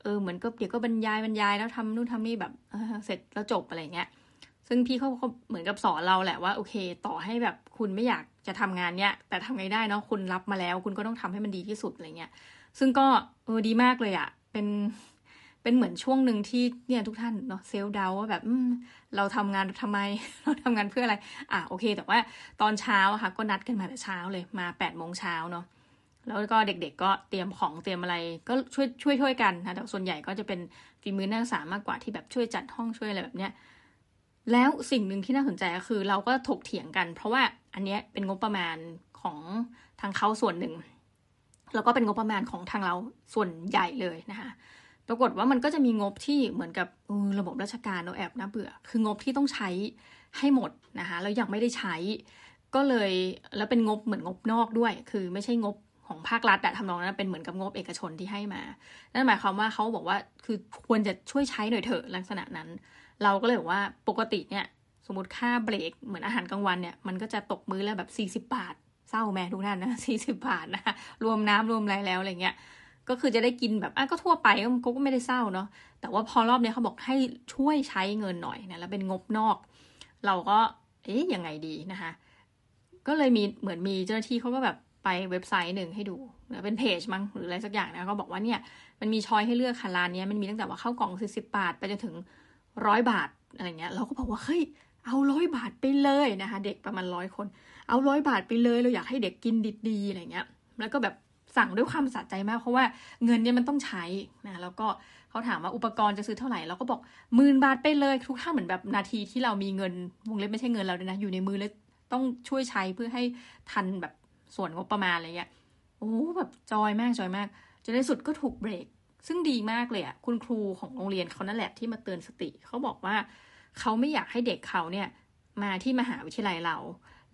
เออเหมือนก็เดี๋ยวก็บรรยายบรรยายแล้วทำนู่นทำนี่แบบเเสร็จแล้วจบอะไรเงี้ย ซึ่งพี่เขาเขาเหมือนกับสอนเราแหละว่าโอเค ต่อให้แบบคุณไม่อยากจะทำงานเนี้ยแต่ทำไงได้เนาะคุณรับมาแล้ว คุณก็ต้องทำให้มันดีที่สุดอะไรเงี้ย ซึ่งก็เออดีมากเลยอะเป็นเป็นเหมือนช่วงหนึ่งที่เนี่ยทุกท่านเนาะเซลล์ดาวว่าแบบเราทำงานทำไม เราทำงานเพื่ออะไร อะโอเค แต่ว่าตอนเช้าค่ะก็นัดกันมาแต่เช้าเลยมาแปดโมงเช้าเนาะ แล้วก็เด็กๆก็เตรียมของเตรียมอะไรก็ช่วยช่วยช่วยกันนะแต่ส่วนใหญ่ก็จะเป็นฝีมือนักศึกษามากกว่าที่แบบช่วยจัดห้องช่วยอะไรแบบเนี้ยแล้วสิ่งหนึ่งที่น่าสนใจก็คือ เราก็ถกเถียงกัน เพราะว่าอันนี้เป็นงบประมาณขของทางเขาส่วนหนึ่ง แล้วก็เป็นงบประมาณของทางเราส่วนใหญ่เลยนะคะปรากฏว่ามันก็จะมีงบที่เหมือนกับระบบราชการเราแอบน่าเบื่อ คืองบที่ต้องใช้ให้หมดนะคะแล้วยังไม่ได้ใช้ ก็เลยแล้วเป็นงบเหมือนงบนอกด้วย คือไม่ใช่งบ ของภาครัฐอะทำนองนั้นเป็นเหมือนกับงบเอกชนที่ให้มา นั่นหมายความว่าเขาบอกว่าคือควรจะช่วยใช้หน่อยเถอะลักษณะนั้น เราก็เลยบอกว่าปกติเนี่ยสมมติค่าเบรกเหมือนอาหารกลางวันเนี่ยมันก็จะตกมื้อละแบบ40 บาทเศร้าแม่ทุกท่านนะ40 บาทนะรวมน้ำรวมอะไรแล้วอะไรเงี้ยก็คือจะได้กินแบบอะก็ทั่วไปก็ก็ไม่ได้เศร้าเนาะแต่ว่าพอรอบเนี้ยเขาบอกให้ช่วยใช้เงินหน่อยนะแล้วเป็นงบนอก เราก็เอ๊ยยังไงดีนะคะก็เลยมีเหมือนมีเจ้าหน้าที่เขาก็แบบ ไปเว็บไซต์หนึ่งให้ดูเป็นเพจมั้งหรืออะไรสักอย่างนะก็บอกว่าเนี่ยมันมีช้อยให้เลือกค่ะร้านนี้มันมีตั้งแต่ว่าเข้ากล่องสิบบาท ไปจนถึงร้อยบาทอะไรเงี้ยเราก็บอกว่าเฮ้ยเอาร้อยบาทไปเลยนะคะ เด็กประมาณร้อยคน เอาร้อยบาทไปเลย เราอยากให้เด็กกินดีๆอะไรเงี้ย แล้วก็แบบสั่งด้วยความสะใจมาก เพราะว่าเงินเนี่ยมันต้องใช้นะแล้วก็เขาถามว่าอุปกรณ์จะซื้อเท่าไหร่เราก็บอกหมื่นบาทไปเลย ทุกท่าเหมือนแบบนาทีที่เรามีเงินวงเล็บไม่ใช่เงินเราเลยนะอยู่ในมือแล้วต้องช่วยใช้เพื่อให้ทันแบบ ส่วนงบประมาณอะไรเงี้ยโอ้แบบจอยมากจอยมากจนในสุดก็ถูกเบรก ซึ่งดีมากเลยอะ่ะคุณครูของโรงเรียนเขานั่นแหละที่มาเตือนสติเขาบอกว่าเขาไม่อยากให้เด็กเขาเนี่ย มาที่มหาวิทยาลัยเรา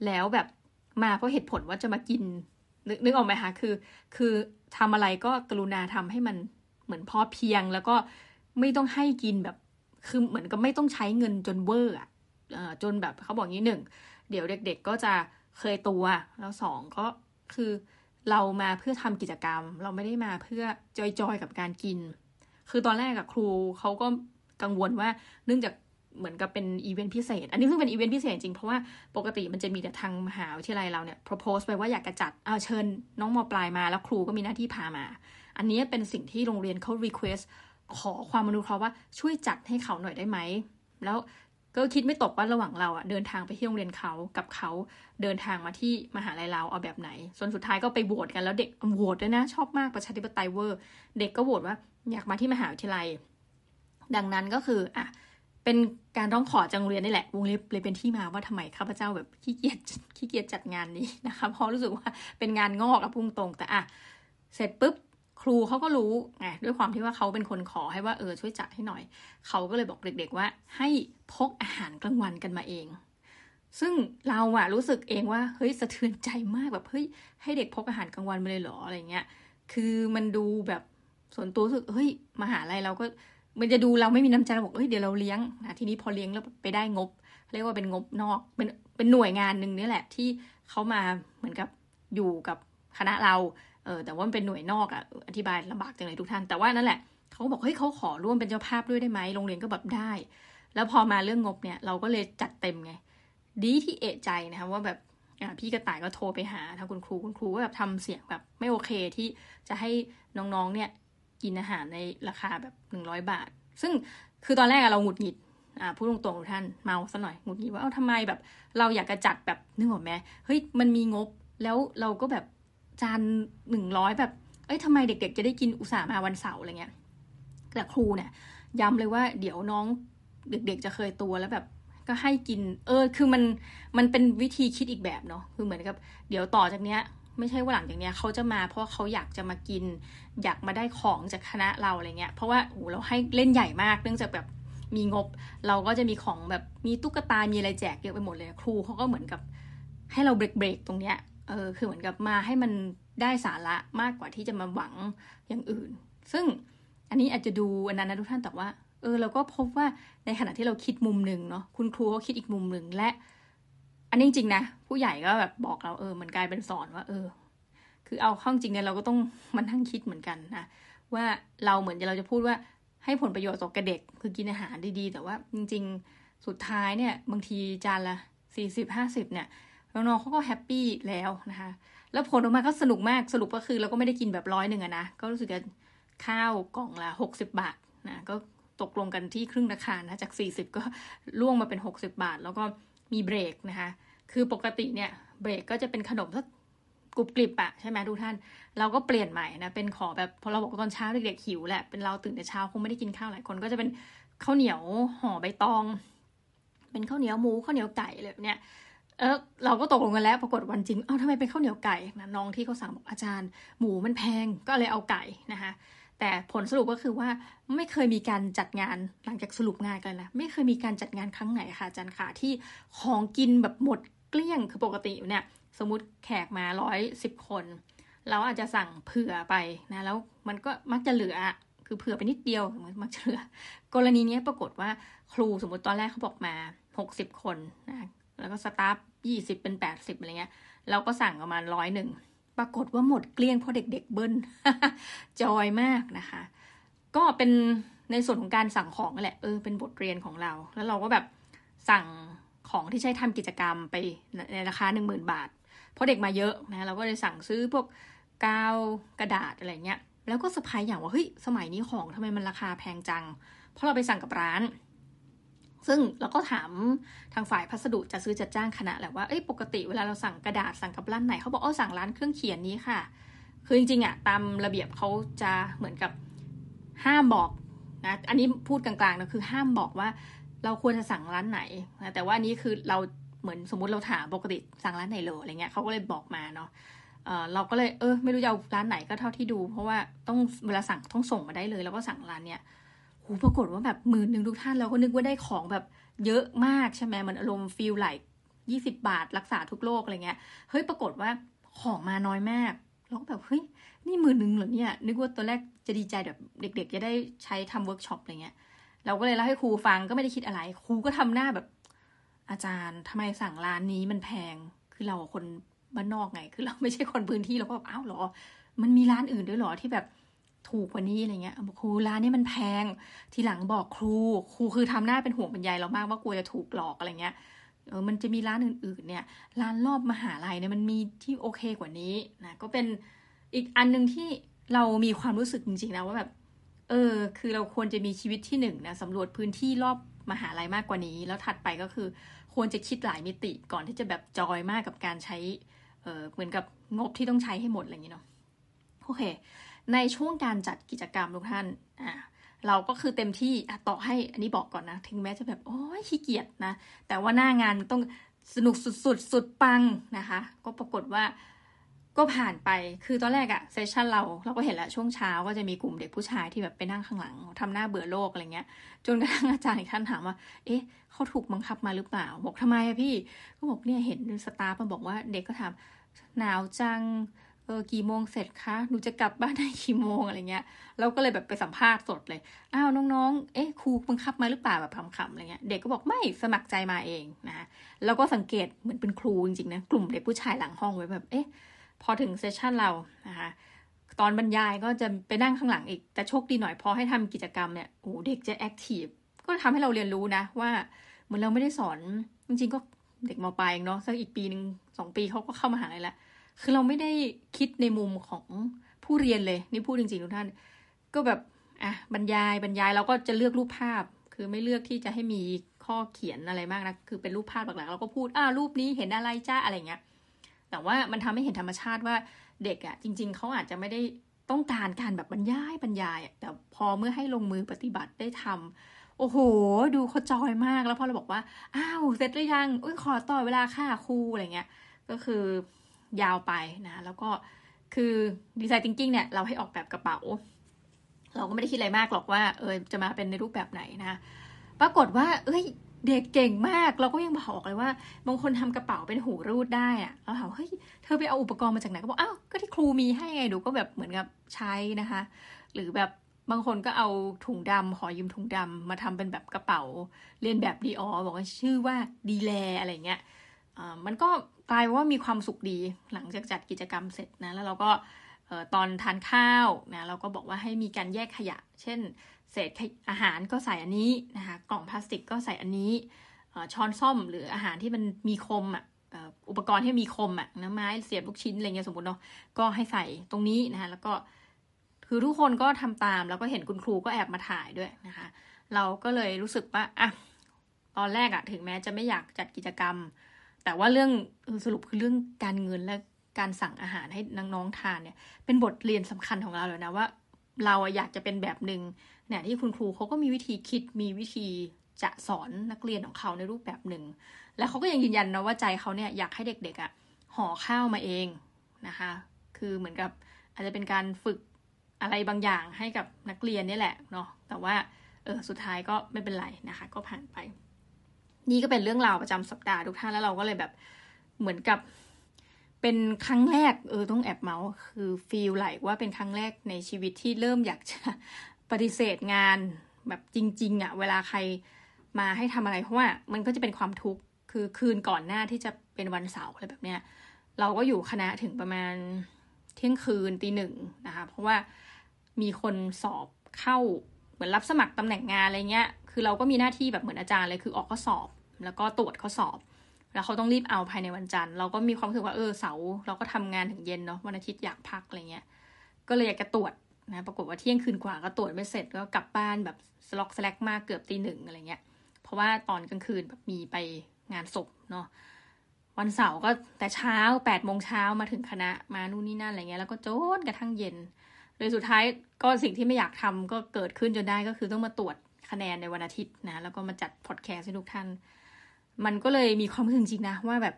แล้วแบบมาเพราะเหตุผลว่าจะมากินนึกนึกออกไหมคะคือ คือทำอะไรก็กรุณาทำให้มันเหมือนพอเพียงแล้วก็ไม่ต้องให้กินแบบ คือเหมือนกับไม่ต้องใช้เงินจนเวอร์อะจนแบบเขาบอกงี้หนึ่งเดี๋ยวเด็ก ๆ ก็จะ เคยตัว แล้วสองก็คือเรามาเพื่อทำกิจกรรม เราไม่ได้มาเพื่อจอยๆกับการกิน คือตอนแรกกับครูเขาก็กังวลว่าเนื่องจากเหมือนกับเป็นอีเวนต์พิเศษ อันนี้เพิ่งเป็นอีเวนต์พิเศษจริง เพราะว่าปกติมันจะมีแต่ทางมหาวิทยาลัยเราเนี่ย propose ไปว่าอยากจะจัดเอาเชิญน้องมอปลายมา แล้วครูก็มีหน้าที่พามา อันนี้เป็นสิ่งที่โรงเรียนเขา request ขอความมนุเคราะห์ว่าช่วยจัดให้เขาหน่อยได้ไหม แล้ว ก็คิดไม่ตกว่าระหว่างเราอะเดินทางไปที่โรงเรียนเขากับเขาเดินทางมาที่มหาลัยเราเอาแบบไหนส่วนสุดท้ายก็ไปโหวตกันแล้วเด็กโหวตด้วยนะ ชอบมากประชาธิปไตยเวอร์ เด็กก็โหวตว่าอยากมาที่มหาวิทยาลัย ดังนั้นก็คืออะเป็นการร้องขอจากโรงเรียนนี่แหละ วงเล็บเลยเป็นที่มาว่าทำไมข้าพเจ้าแบบขี้เกียจขี้เกียจจัดงานนี้นะคะเพราะรู้สึกว่าเป็นงานงอกอะพุ่งตรงแต่อะเสร็จปุ๊บ ครูเขาก็รู้ไงด้วยความที่ว่าเขาเป็นคนขอให้ว่าเออช่วยจัดให้หน่อย เขาก็เลยบอกเด็ก ๆว่า ให้พกอาหารกลางวันกันมาเอง ซึ่งเราอะรู้สึกเองว่าเฮ้ยสะเทือนใจมากแบบเฮ้ยให้เด็กพกอาหารกลางวันมาเลยเหรออะไรเงี้ย คือมันดูแบบส่วนตัวรู้สึกเฮ้ยมหาลัยเราก็มันจะดูเราไม่มีน้ำใจเราบอกเฮ้ยเดี๋ยวเราเลี้ยงนะทีนี้พอเลี้ยงแล้วไปได้งบ เรียกว่าเป็นงบนอกเป็นเป็นหน่วยงานหนึ่งนี่แหละที่เขามาเหมือนกับอยู่กับคณะเรา เออแต่ว่ามันเป็นหน่วยนอกอะอธิบายลำบากจังเลยทุกท่าน แต่ว่านั่นแหละเขาบอกเฮ้ยเขาขอร่วมเป็นเจ้าภาพด้วยได้ไหมโรงเรียนก็แบบได้ แล้วพอมาเรื่องงบเนี่ยเราก็เลยจัดเต็มไง ดีที่เอะใจนะคะว่าแบบพี่กระต่ายก็โทรไปหาทางคุณครูคุณครูก็แบบทำเสียงแบบไม่โอเคที่จะให้น้องๆเนี่ยกินอาหารในราคาแบบหนึ่งร้อยบาท ซึ่งคือตอนแรกเราหงุดหงิดอ่าพูดตรงๆท่านเมาซะหน่อยหงุดหงิดว่าเอ้าทำไมแบบ เราอยากจะจัดแบบนึกออกไหมเฮ้ยมันมีงบแล้วเราก็แบบ จานหนึ่งร้อยแบบ เอ้ยทำไมเด็ก ๆ จะได้กินอุตส่าห์มาวันเสาร์อะไรเงี้ยแต่ครูเนี่ยย้ำเลยว่าเดี๋ยวน้องเด็ก ๆ จะเคยตัวแล้วแบบก็ให้กิน เออ คือมัน มันเป็นวิธีคิดอีกแบบเนาะ คือเหมือนกับ เดี๋ยวต่อจากเนี้ย ไม่ใช่ว่าหลังจากเนี้ยเขาจะมาเพราะเขาอยากจะมากิน อยากมาได้ของจากคณะเราอะไรเงี้ย เพราะว่าโอ้เราให้เล่นใหญ่มาก เนื่องจากแบบมีงบ เราก็จะมีของแบบ มีตุ๊กตา มีอะไรแจกเยอะไปหมดเลย ครูเขาก็เหมือนกับให้เราเบรกเบรกตรงเนี้ย เออคือเหมือนกับมาให้มันได้สาระมากกว่าที่จะมาหวังอย่างอื่น ซึ่งอันนี้อาจจะดูอันนั้นนะทุกท่านแต่ว่า เออเราก็พบว่าในขณะที่เราคิดมุมหนึ่งเนาะคุณครูเขาคิดอีกมุมหนึ่งและ อันนี้จริงนะผู้ใหญ่ก็แบบบอกเราเออมันกลายเป็นสอนว่า เออ คือเอาเข้าจริงเนี่ยเราก็ต้องมานั่งคิดเหมือนกันนะว่าเราเหมือนจะเราจะพูดว่าให้ผลประโยชน์ต่อกับเด็ก คือกินอาหารดีๆ แต่ว่าจริง ๆ สุดท้ายเนี่ย บางทีจานละสี่สิบห้าสิบเนี่ย น้องๆเขาก็แฮปปี้แล้วนะคะ แล้วผลออกมาก็สนุกมากสรุปก็คือเราก็ไม่ได้กินแบบร้อยหนึ่งอะนะ ก็รู้สึกว่าข้าวกล่องละหกสิบบาทนะก็ตกลงกันที่ครึ่งราคานะจากสี่สิบก็ล่วงมาเป็นหกสิบบาท แล้วก็มีเบรกนะคะ คือปกติเนี่ยเบรกก็จะเป็นขนมสักกรุบกริบอะใช่ไหมทุกท่าน เราก็เปลี่ยนใหม่นะเป็นขอแบบพอเราบอกตอนเช้าเด็กๆหิวแหละเป็นเราตื่นแต่เช้าคงไม่ได้กินข้าวหลายคน ก็จะเป็นข้าวเหนียวห่อใบตอง เป็นข้าวเหนียวหมูข้าวเหนียวไก่อะไรแบบเนี้ย เออเราก็ตกลงกันแล้วปรากฏวันจริง เอ้าทำไมเป็นข้าวเหนียวไก่นะน้องที่เขาสั่งบอกอาจารย์ หมูมันแพงก็เลยเอาไก่นะคะแต่ผลสรุปก็คือว่าไม่เคยมีการจัดงานหลังจากสรุปงานกันนะไม่เคยมีการจัดงานครั้งไหนค่ะอาจารย์ค่ะที่ของกินแบบหมดเกลี้ยงคือปกติเนี่ย สมมติแขกมาร้อยสิบคน เราอาจจะสั่งเผื่อไปนะแล้วมันก็มักจะเหลือคือเผื่อไปนิดเดียวมันมักจะเหลือ กรณีนี้ปรากฏว่าครูสมมติตอนแรกเขาบอกมาหกสิบคนนะแล้วก็สตาฟ ยี่สิบเป็นแปดสิบอะไรเงี้ย เราก็สั่งประมาณร้อยหนึ่งปรากฏว่าหมดเกลี้ยงเพราะเด็กๆเบิ้ลจอยมากนะคะ ก็เป็นในส่วนของการสั่งของแหละเออเป็นบทเรียนของเรา แล้วเราก็แบบสั่งของที่ใช้ทำกิจกรรมไปในราคาหนึ่งหมื่นบาท เพราะเด็กมาเยอะนะเราก็เลยสั่งซื้อพวกกาวกระดาษอะไรเงี้ย แล้วก็สปายอย่างว่าเฮ้ยสมัยนี้ของทำไมมันราคาแพงจัง เพราะเราไปสั่งกับร้าน ซึ่งเราก็ถามทางฝ่ายพัสดุจะซื้อจัดจ้างคณะแหละว่าเอ้ยปกติเวลาเราสั่งกระดาษสั่งกับร้านไหนเขาบอกเออสั่งร้านเครื่องเขียนนี้ค่ะ คือจริงๆอะตามระเบียบเขาจะเหมือนกับห้ามบอกนะอันนี้พูดกลางๆนะคือห้ามบอกว่าเราควรจะสั่งร้านไหนนะแต่ว่านี้คือเราเหมือนสมมติเราถามปกติสั่งร้านไหนเลยอะไรเงี้ยเขาก็เลยบอกมาเนาะเราก็เลยเออไม่รู้จะเอาร้านไหนก็เท่าที่ดู เพราะว่าต้องเวลาสั่งต้องส่งมาได้เลย แล้วก็สั่งร้านเนี้ย โหปรากฏว่าแบบหมื่นหนึ่งทุกท่านเราก็นึกว่าได้ของแบบเยอะมากใช่ไหมมันอารมณ์ฟีลไหลยี่สิบบาทรักษาทุกโรคอะไรเงี้ย เฮ้ยปรากฏว่าของมาน้อยมากเราก็แบบเฮ้ยนี่หมื่นหนึ่งเหรอเนี่ย นึกว่าตอนแรกจะดีใจแบบเด็ก ๆ จะได้ใช้ทำเวิร์กช็อปอะไรเงี้ย เราก็เลยเล่าให้ครูฟังก็ไม่ได้คิดอะไร ครูก็ทำหน้าแบบ อาจารย์ทำไมสั่งร้านนี้มันแพงคือเราคนบ้านนอกไง คือเราไม่ใช่คนพื้นที่เราก็แบบอ้าวหรอ มันมีร้านอื่นด้วยหรอที่แบบ ถูกกว่านี้อะไรเงี้ยบอกครูร้านนี้มันแพง ทีหลังบอกครู ครูคือทำหน้าเป็นห่วงเป็นใยเรามากว่ากลัวจะถูกหลอกอะไรเงี้ยเออมันจะมีร้านอื่นๆเนี่ย ร้านรอบมหาลัยเนี่ยมันมีที่โอเคกว่านี้นะก็เป็นอีกอันหนึ่งที่เรามีความรู้สึกจริงๆนะว่าแบบ เออ คือเราควรจะมีชีวิตที่หนึ่งนะสำรวจพื้นที่รอบมหาลัยมากกว่านี้ แล้วถัดไปก็คือควรจะคิดหลายมิติก่อนที่จะแบบจอยมากกับการใช้ เออเหมือนกับงบที่ต้องใช้ให้หมดอะไรอย่างนี้เนาะโอเค ในช่วงการจัดกิจกรรมทุกท่านอ่าเราก็คือเต็มที่ต่อให้อันนี้บอกก่อนนะ ถึงแม้จะแบบโอ้ยขี้เกียจนะ แต่ว่าหน้างานต้องสนุกสุดๆสุดปังนะคะ ก็ปรากฏว่าก็ผ่านไปคือตอนแรกอะเซสชันเราเราก็เห็นแล้วช่วงเช้าก็จะมีกลุ่มเด็กผู้ชายที่แบบไปนั่งข้างหลังทำหน้าเบื่อโลกอะไรเงี้ย จนกระทั่งอาจารย์ท่านถามว่า เอ๊ะเขาถูกบังคับมาหรือเปล่า บอกทำไมอะพี่ ก็บอกเนี่ยเห็นสตาฟมาบอกว่าเด็กก็ถามหนาวจัง เออกี่โมงเสร็จคะหนูจะกลับบ้านได้กี่โมงอะไรเงี้ย เราก็เลยแบบไปสัมภาษณ์สดเลย อ้าวน้องๆ เอ๊ะครูบังคับมาหรือเปล่าแบบคำๆอะไรเงี้ย เด็กก็บอกไม่สมัครใจมาเองนะแล้วก็สังเกตเหมือนเป็นครูจริงๆนะกลุ่มเด็กผู้ชายหลังห้องไว้แบบ เอ๊ะ พอถึงเซสชันเรานะคะตอนบรรยายก็จะไปนั่งข้างหลังอีก แต่โชคดีหน่อยพอให้ทำกิจกรรมเนี่ยโอ้เด็กจะแอคทีฟก็ทำให้เราเรียนรู้นะว่าเหมือนเราไม่ได้สอนจริงๆก็เด็กมปลายเนาะสักอีกปีหนึ่งสองปีเขาก็เข้ามาหาลัยแล้ว คือเราไม่ได้คิดในมุมของผู้เรียนเลยนี่พูดจริงๆทุกท่าน ก็แบบอะบรรยายบรรยายเราก็จะเลือกรูปภาพ คือไม่เลือกที่จะให้มีข้อเขียนอะไรมากนะคือเป็นรูปภาพหลักๆเราก็พูดอ่ารูปนี้เห็นอะไรจ้าอะไรเงี้ยแต่ว่ามันทำให้เห็นธรรมชาติว่าเด็กอะ่ะ จริง ๆเขาอาจจะไม่ได้ต้องการการแบบบรรยายบรรยายแต่พอเมื่อให้ลงมือปฏิบัติได้ทำโอ้โห ดูเขาจอยมากแล้วพอเราบอกว่าอ้าวเสร็จหรือยังอุ้ยขอต่อเวลาค่ะครูอะไรเงี้ย ก็คือ ยาวไปนะ แล้วก็คือดีไซน์ทิงกิ้งเนี่ยเราให้ออกแบบกระเป๋า เราก็ไม่ได้คิดอะไรมากหรอกว่าเออจะมาเป็นในรูปแบบไหนนะปรากฏว่า เอ้ยเด็กเก่งมาก เราก็ยังบอกเลยว่า บางคนทำกระเป๋าเป็นหูรูดได้อะเราถามเฮ้ยเธอไปเอาอุปกรณ์มาจากไหนก็บอกอ้าวก็ที่ครูมีให้ไงดูก็แบบเหมือนกับใช้นะคะ หรือแบบบางคนก็เอาถุงดำขอยืมถุงดำมาทำเป็นแบบกระเป๋าเรียนแบบดีออบอกว่าชื่อว่าดีแลอะไรเงี้ย มันก็กลายว่ามีความสุขดีหลังจากจัดกิจกรรมเสร็จนะแล้วเราก็ตอนทานข้าวนะเราก็บอกว่าให้มีการแยกขยะ เช่น เศษอาหารก็ใส่อันนี้นะคะกล่องพลาสติกก็ใส่อันนี้ช้อนซ่อมหรืออาหารที่มันมีคมอะอุปกรณ์ที่มีคมอะนะไม้เสียบลูกชิ้นอะไรเงี้ยสมมติเนาะก็ให้ใส่ตรงนี้นะคะแล้วก็คือทุกคนก็ทำตามแล้วก็เห็นคุณครูก็แอบมาถ่ายด้วยนะคะ เราก็เลยรู้สึกว่าอะตอนแรกอะถึงแม้จะไม่อยากจัดกิจกรรม แต่ว่าเรื่องสรุปคือเรื่องการเงินและการสั่งอาหารให้น้องๆทานเนี่ย เป็นบทเรียนสำคัญของเราเลยนะว่า เราอยากจะเป็นแบบหนึ่งเนี่ยที่คุณครูเขาก็มีวิธีคิดมีวิธีจะสอนนักเรียนของเขาในรูปแบบหนึ่ง แล้วเขาก็ยังยืนยันนะว่าใจเขาเนี่ยอยากให้เด็กๆอะ่ะห่อข้าวมาเองนะคะ คือเหมือนกับอาจจะเป็นการฝึกอะไรบางอย่างให้กับนักเรียนนี่แหละเนาะแต่ว่าเออสุดท้ายก็ไม่เป็นไรนะคะ ก็ผ่านไป นี่ก็เป็นเรื่องราวประจำสัปดาห์ทุกท่านแล้วเราก็เลยแบบเหมือนกับเป็นครั้งแรกเออต้องแอบเมาส์คือฟีลไหลว่าเป็นครั้งแรกในชีวิตที่เริ่มอยากจะปฏิเสธงานแบบจริง ๆอะ่ะ เวลาใครมาให้ทำอะไรเพราะว่ามันก็จะเป็นความทุกข์คือคืนก่อนหน้าที่จะเป็นวันเสาร์อะไรแบบเนี้ยเราก็อยู่คณะถึงประมาณเที่ยงคืนตีหนึ่งนะคะเพราะว่ามีคนสอบเข้าเหมือนรับสมัครตำแหน่งงานอะไรเงี้ย คือเราก็มีหน้าที่แบบเหมือนอาจารย์เลยคือออกข้อสอบ แล้วก็ตรวจข้อสอบ แล้วเขาต้องรีบเอาภายในวันจันทร์เราก็มีความรู้สึกว่าเออเสาร์เราก็ทำงานถึงเย็นเนาะวันอาทิตย์อยากพักอะไรเงี้ยก็เลยอยากจะตรวจนะปรากฏว่าเที่ยงคืนกว่าก็ตรวจไม่เสร็จก็กลับบ้านแบบสล็อกสแลกมากเกือบตีหนึ่งอะไรเงี้ย เพราะว่าตอนกลางคืนแบบมีไปงานศพเนาะวันเสาร์ก็แต่เช้าแปดโมงเช้ามาถึงคณะมานู่นนี่นั่นอะไรเงี้ยแล้วก็จนกระทั่งเย็นเลยสุดท้ายก็สิ่งที่ไม่อยากทำก็เกิดขึ้นจนได้ก็คือต้องมาตรวจคะแนนในวันอาทิตย์นะแล้วก็มาจัดพอดแคสต์ให้ทุกท่าน มันก็เลยมีความรู้สึกจริงนะ ว่าแบบ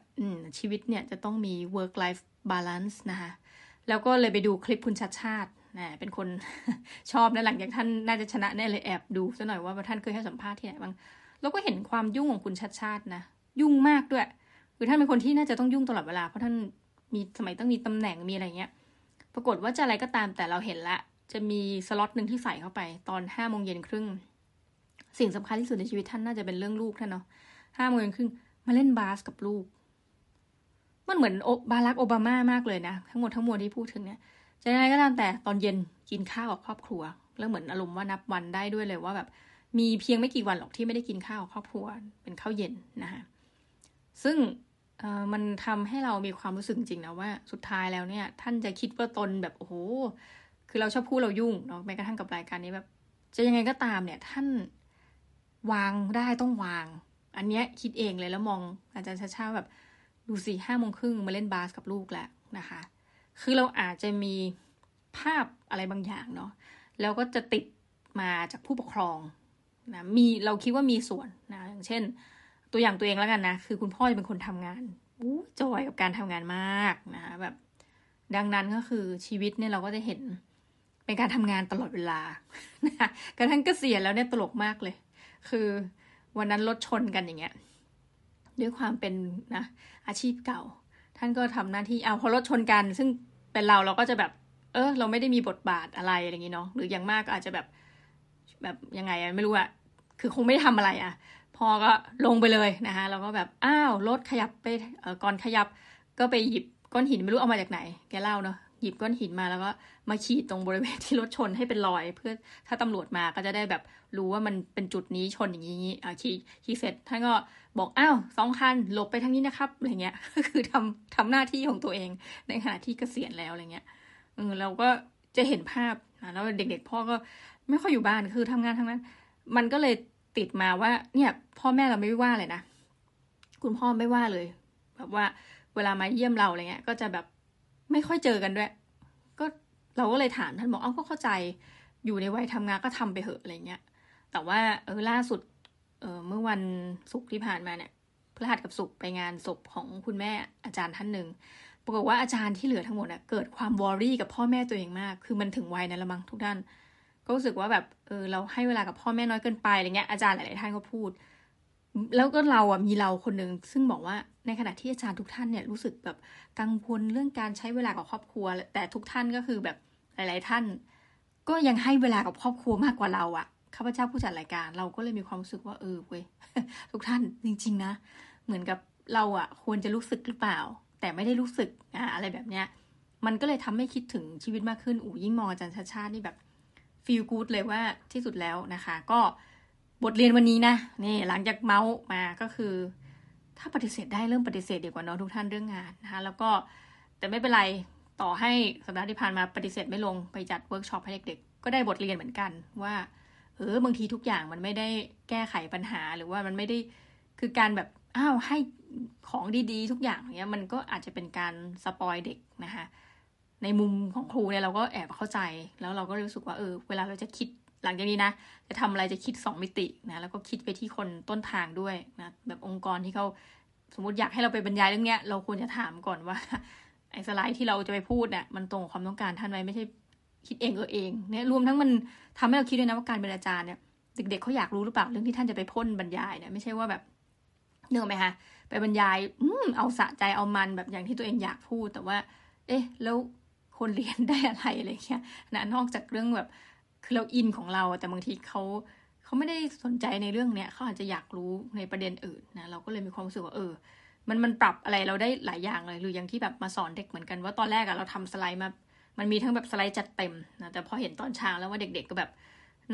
ชีวิตเนี่ยจะต้องมี work life balance นะคะแล้วก็เลยไปดูคลิปคุณชัดชาตินะเป็นคนชอบนะหลังจากท่านน่าจะชนะแน่เลยแอบดูซะหน่อยว่าท่านเคยให้สัมภาษณ์ที่ไหนบ้างแล้วก็เห็นความยุ่งของคุณชัดชาตินะยุ่งมากด้วยคือท่านเป็นคนที่น่าจะต้องยุ่งตลอดเวลาเพราะท่านมีสมัยต้องมีตำแหน่งมีอะไรเงี้ย ปรากฏว่าจะอะไรก็ตามแต่เราเห็นละ จะมีสล็อตหนึ่งที่ใส่เข้าไป ตอนห้าโมงเย็นครึ่ง สิ่งสำคัญที่สุดในชีวิตท่านน่าจะเป็นเรื่องลูกท่านเนาะ ห้าโมงเย็นครึ่งมาเล่นบาสกับลูก มันเหมือนบารักโอบามามากเลยนะ ทั้งหมดทั้งมวลที่พูดถึงเนี่ยจะยังไงก็ตามแต่ตอนเย็นกินข้าวกับครอบครัว แล้วเหมือนอารมณ์ว่านับวันได้ด้วยเลยว่าแบบมีเพียงไม่กี่วันหรอกที่ไม่ได้กินข้าวกับครอบครัวเป็นข้าวเย็นนะคะซึ่งมันทำให้เรามีความรู้สึกจริงนะว่าสุดท้ายแล้วเนี่ย ท่านจะคิดว่าตนแบบโอ้โหคือเราชอบพูดเรายุ่งเนาะแม้กระทั่งกับรายการนี้แบบ จะยังไงก็ตามเนี่ย ท่านวางได้ต้องวาง อันเนี้ยคิดเองเลยแล้วมองอาจารย์ชาชาแบบดูสิห้าโมงครึ่งมาเล่นบาสกับลูกแล้วนะคะ คือเราอาจจะมีภาพอะไรบางอย่างเนาะแล้วก็จะติดมาจากผู้ปกครองนะมีเราคิดว่ามีส่วนนะอย่างเช่น ตัวอย่างตัวเองแล้วกันนะ คือคุณพ่อจะเป็นคนทำงานอู้จอยกับการทำงานมากนะแบบ ดังนั้นก็คือชีวิตเนี่ยเราก็จะเห็นเป็นการทำงานตลอดเวลานะกระทั่งเกษียณแล้วเนี่ยตลกมากเลย คือ วันนั้นรถชนกันอย่างเงี้ยด้วยความเป็นนะอาชีพเก่า ท่านก็ทำหน้าที่เอาพอรถชนกัน ซึ่งเป็นเราเราก็จะแบบ เออ เราไม่ได้มีบทบาทอะไรอะไรอย่างงี้เนาะหรืออย่างมากก็อาจจะแบบแบบยังไงอะไม่รู้อะคือคงไม่ได้ทำอะไรอะพอก็ลงไปเลยนะคะแล้วก็แบบอ้าวรถขยับไปก่อนขยับ ก็ไปหยิบก้อนหินไม่รู้เอามาจากไหน แกเล่าเนาะ หยิบก้อนหินมาแล้วก็มาขีดตรงบริเวณที่รถชนให้เป็นรอย เพื่อถ้าตำรวจมาก็จะได้แบบรู้ว่ามันเป็นจุดนี้ชนอย่างนี้อ่าขีดขีดเสร็จท่านก็บอกอ้าวสองคันหลบไปทางนี้นะครับอะไรเงี้ยก็คือทำทำหน้าที่ของตัวเองในขณะที่เกษียณแล้วอะไรเงี้ยเออเราก็จะเห็นภาพนะแล้วเด็กๆพ่อก็ไม่ค่อยอยู่บ้านคือทำงานทั้งนั้น มันก็เลยติดมาว่าเนี่ยพ่อแม่เราไม่ว่าเลยนะคุณพ่อไม่ว่าเลย แบบว่าเวลามาเยี่ยมเราอะไรเงี้ย ก็จะแบบ ไม่ค่อยเจอกันด้วย ก็เราก็เลยถามท่านบอกเอ้าก็เข้าใจอยู่ในวัยทำงานก็ทำไปเหอะอะไรเงี้ย แต่ว่าเออล่าสุดเออเมื่อวันศุกร์ที่ผ่านมาเนี่ยพฤหัสกับศุกร์ไปงานศพของคุณแม่อาจารย์ท่านหนึ่งปรากฏว่าอาจารย์ที่เหลือทั้งหมดเน่ยเกิดความวอรี่กับพ่อแม่ตัวเองมาก คือมันถึงวัยนั้นละมั้งทุกท่าน ก็รู้สึกว่าแบบเออเราให้เวลากับพ่อแม่น้อยเกินไปอะไรเงี้ยอาจารย์หลาย ๆ ท่านก็พูด แล้วก็เราอะมีเราคนหนึ่งซึ่งบอกว่าในขณะที่อาจารย์ทุกท่านเนี่ยรู้สึกแบบกังวลเรื่องการใช้เวลากับครอบครัว แต่ทุกท่านก็คือแบบหลาย ๆ ท่าน ก็ยังให้เวลากับครอบครัวมากกว่าเราอะข้าพเจ้าผู้จัดรายการ เราก็เลยมีความรู้สึกว่าเออเว้ยทุกท่านจริง ๆ นะ เหมือนกับเราอะ ควรจะรู้สึกหรือเปล่า แต่ไม่ได้รู้สึกอะอะไรแบบเนี้ยมันก็เลยทำให้คิดถึงชีวิตมากขึ้นอู๋ยิ่งมองอาจารย์ชาชาตินี่แบบฟีลกู๊ดเลยว่าที่สุดแล้วนะคะ ก็ บทเรียนวันนี้นะนี่หลังจากเมาท์มาก็คือ ถ้าปฏิเสธได้เริ่มปฏิเสธดีกว่าเนาะทุกท่านเรื่องงานนะคะแล้วก็แต่ไม่เป็นไรต่อให้สัปดาห์ที่ผ่านมาปฏิเสธไม่ลงไปจัดเวิร์กช็อปให้เด็กๆ ก็ได้บทเรียนเหมือนกันว่า เออบางทีทุกอย่างมันไม่ได้แก้ไขปัญหาหรือว่ามันไม่ได้คือการแบบอ้าวให้ของดีๆ ทุกอย่างเนี้ยมันก็อาจจะเป็นการ spoil เด็กนะคะในมุมของครูเนี่ยเราก็แอบเข้าใจแล้วเราก็รู้สึกว่าเออเวลาเราจะคิด หลังจากนี้นะจะทำอะไรจะคิดสองมิตินะแล้วก็คิดไปที่คนต้นทางด้วยนะแบบองค์กรที่เขาสมมติอยากให้เราไปบรรยายเรื่องเนี้ย เราควรจะถามก่อนว่าไอ้สไลด์ที่เราจะไปพูดเนี่ยมันตรงกับความต้องการท่านไหมไม่ใช่คิดเองเออเองเนี่ยรวมทั้งมันทำให้เราคิดด้วยนะว่าการเป็นอาจารย์เนี่ยเด็กๆเขาอยากรู้หรือเปล่าเรื่องที่ท่านจะไปพ่นบรรยายเนี่ยไม่ใช่ว่าแบบเนื่องไหมคะไปบรรยายอืมเอาสะใจเอามันแบบอย่างที่ตัวเองอยากพูดแต่ว่า เอ๊ะ แล้วคนเรียนได้อะไรอะไรเงี้ยนะนอกจากเรื่องแบบ คือเราอินของเราแต่บางทีเขาเขาไม่ได้สนใจในเรื่องเนี้ยเขาอาจจะอยากรู้ในประเด็นอื่นนะเราก็เลยมีความรู้สึกว่าเออ มันมันปรับอะไรเราได้หลายอย่างเลยหรืออย่างที่แบบมาสอนเด็กเหมือนกันว่าตอนแรกอะเราทำสไลด์มา มันมีทั้งแบบสไลด์จัดเต็มนะแต่พอเห็นตอนเช้าแล้วว่าเด็กๆก็แบบ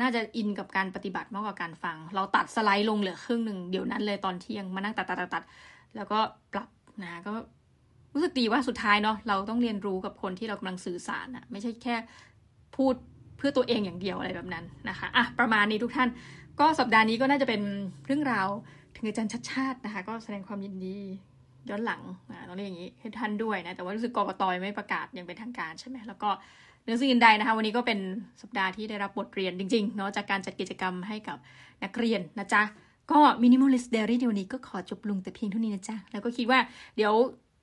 น่าจะอินกับการปฏิบัติมากกว่าการฟัง เราตัดสไลด์ลงเหลือครึ่งหนึ่งเดี๋ยวนั้นเลยตอนเที่ยงมานั่งตัดตัดตัดแล้วก็ปรับนะก็รู้สึกดีว่าสุดท้ายเนาะเราต้องเรียนรู้กับคนที่เรากำลังสื่อสารอะไม่ใช่แค่พูด เพื่อตัวเองอย่างเดียวอะไรแบบนั้นนะคะอะประมาณนี้ทุกท่าน ก็สัปดาห์นี้ก็น่าจะเป็นเรื่องราวถึงอาจารย์ชัดชาตินะคะ ก็แสดงความยินดีย้อนหลังนะต้องเรียกอย่างนี้ให้ท่านด้วยนะแต่ว่ารู้สึกกรกตไม่ประกาศย่างเป็นทางการใช่ไหมแล้วก็เนื้อสิ่งใดนะคะ วันนี้ก็เป็นสัปดาห์ที่ได้รับบทเรียนจริงๆเนาะจากการจัดกิจกรรมให้กับนักเรียนนะจ๊ะก็ minimalist diary ในวันนี้ก็ขอจบลงแต่เพียงเท่านี้นะจ๊ะ แล้วก็คิดว่าเดี๋ยว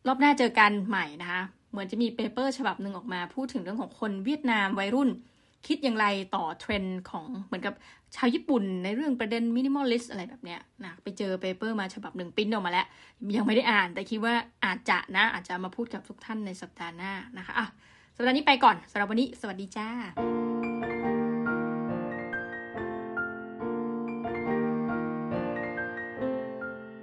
รอบหน้าเจอกันใหม่นะคะ เหมือนจะมี paper ฉบับหนึ่งออกมาพูดถึงเรื่องของคนเวียดนามวัยรุ่น คิดอย่างไรต่อเทรนด์ของเหมือนกับชาวญี่ปุ่นในเรื่องประเด็น minimalist อะไรแบบเนี้ยนะไปเจอ paper มาฉบับหนึ่งปริ้นออกมาแล้ว ยังไม่ได้อ่าน แต่คิดว่าอาจจะนะ อาจจะมาพูดกับทุกท่านในสัปดาห์หน้านะคะอะสัปดาห์นี้ไปก่อนสำหรับวันนี้ สวัสดีจ้า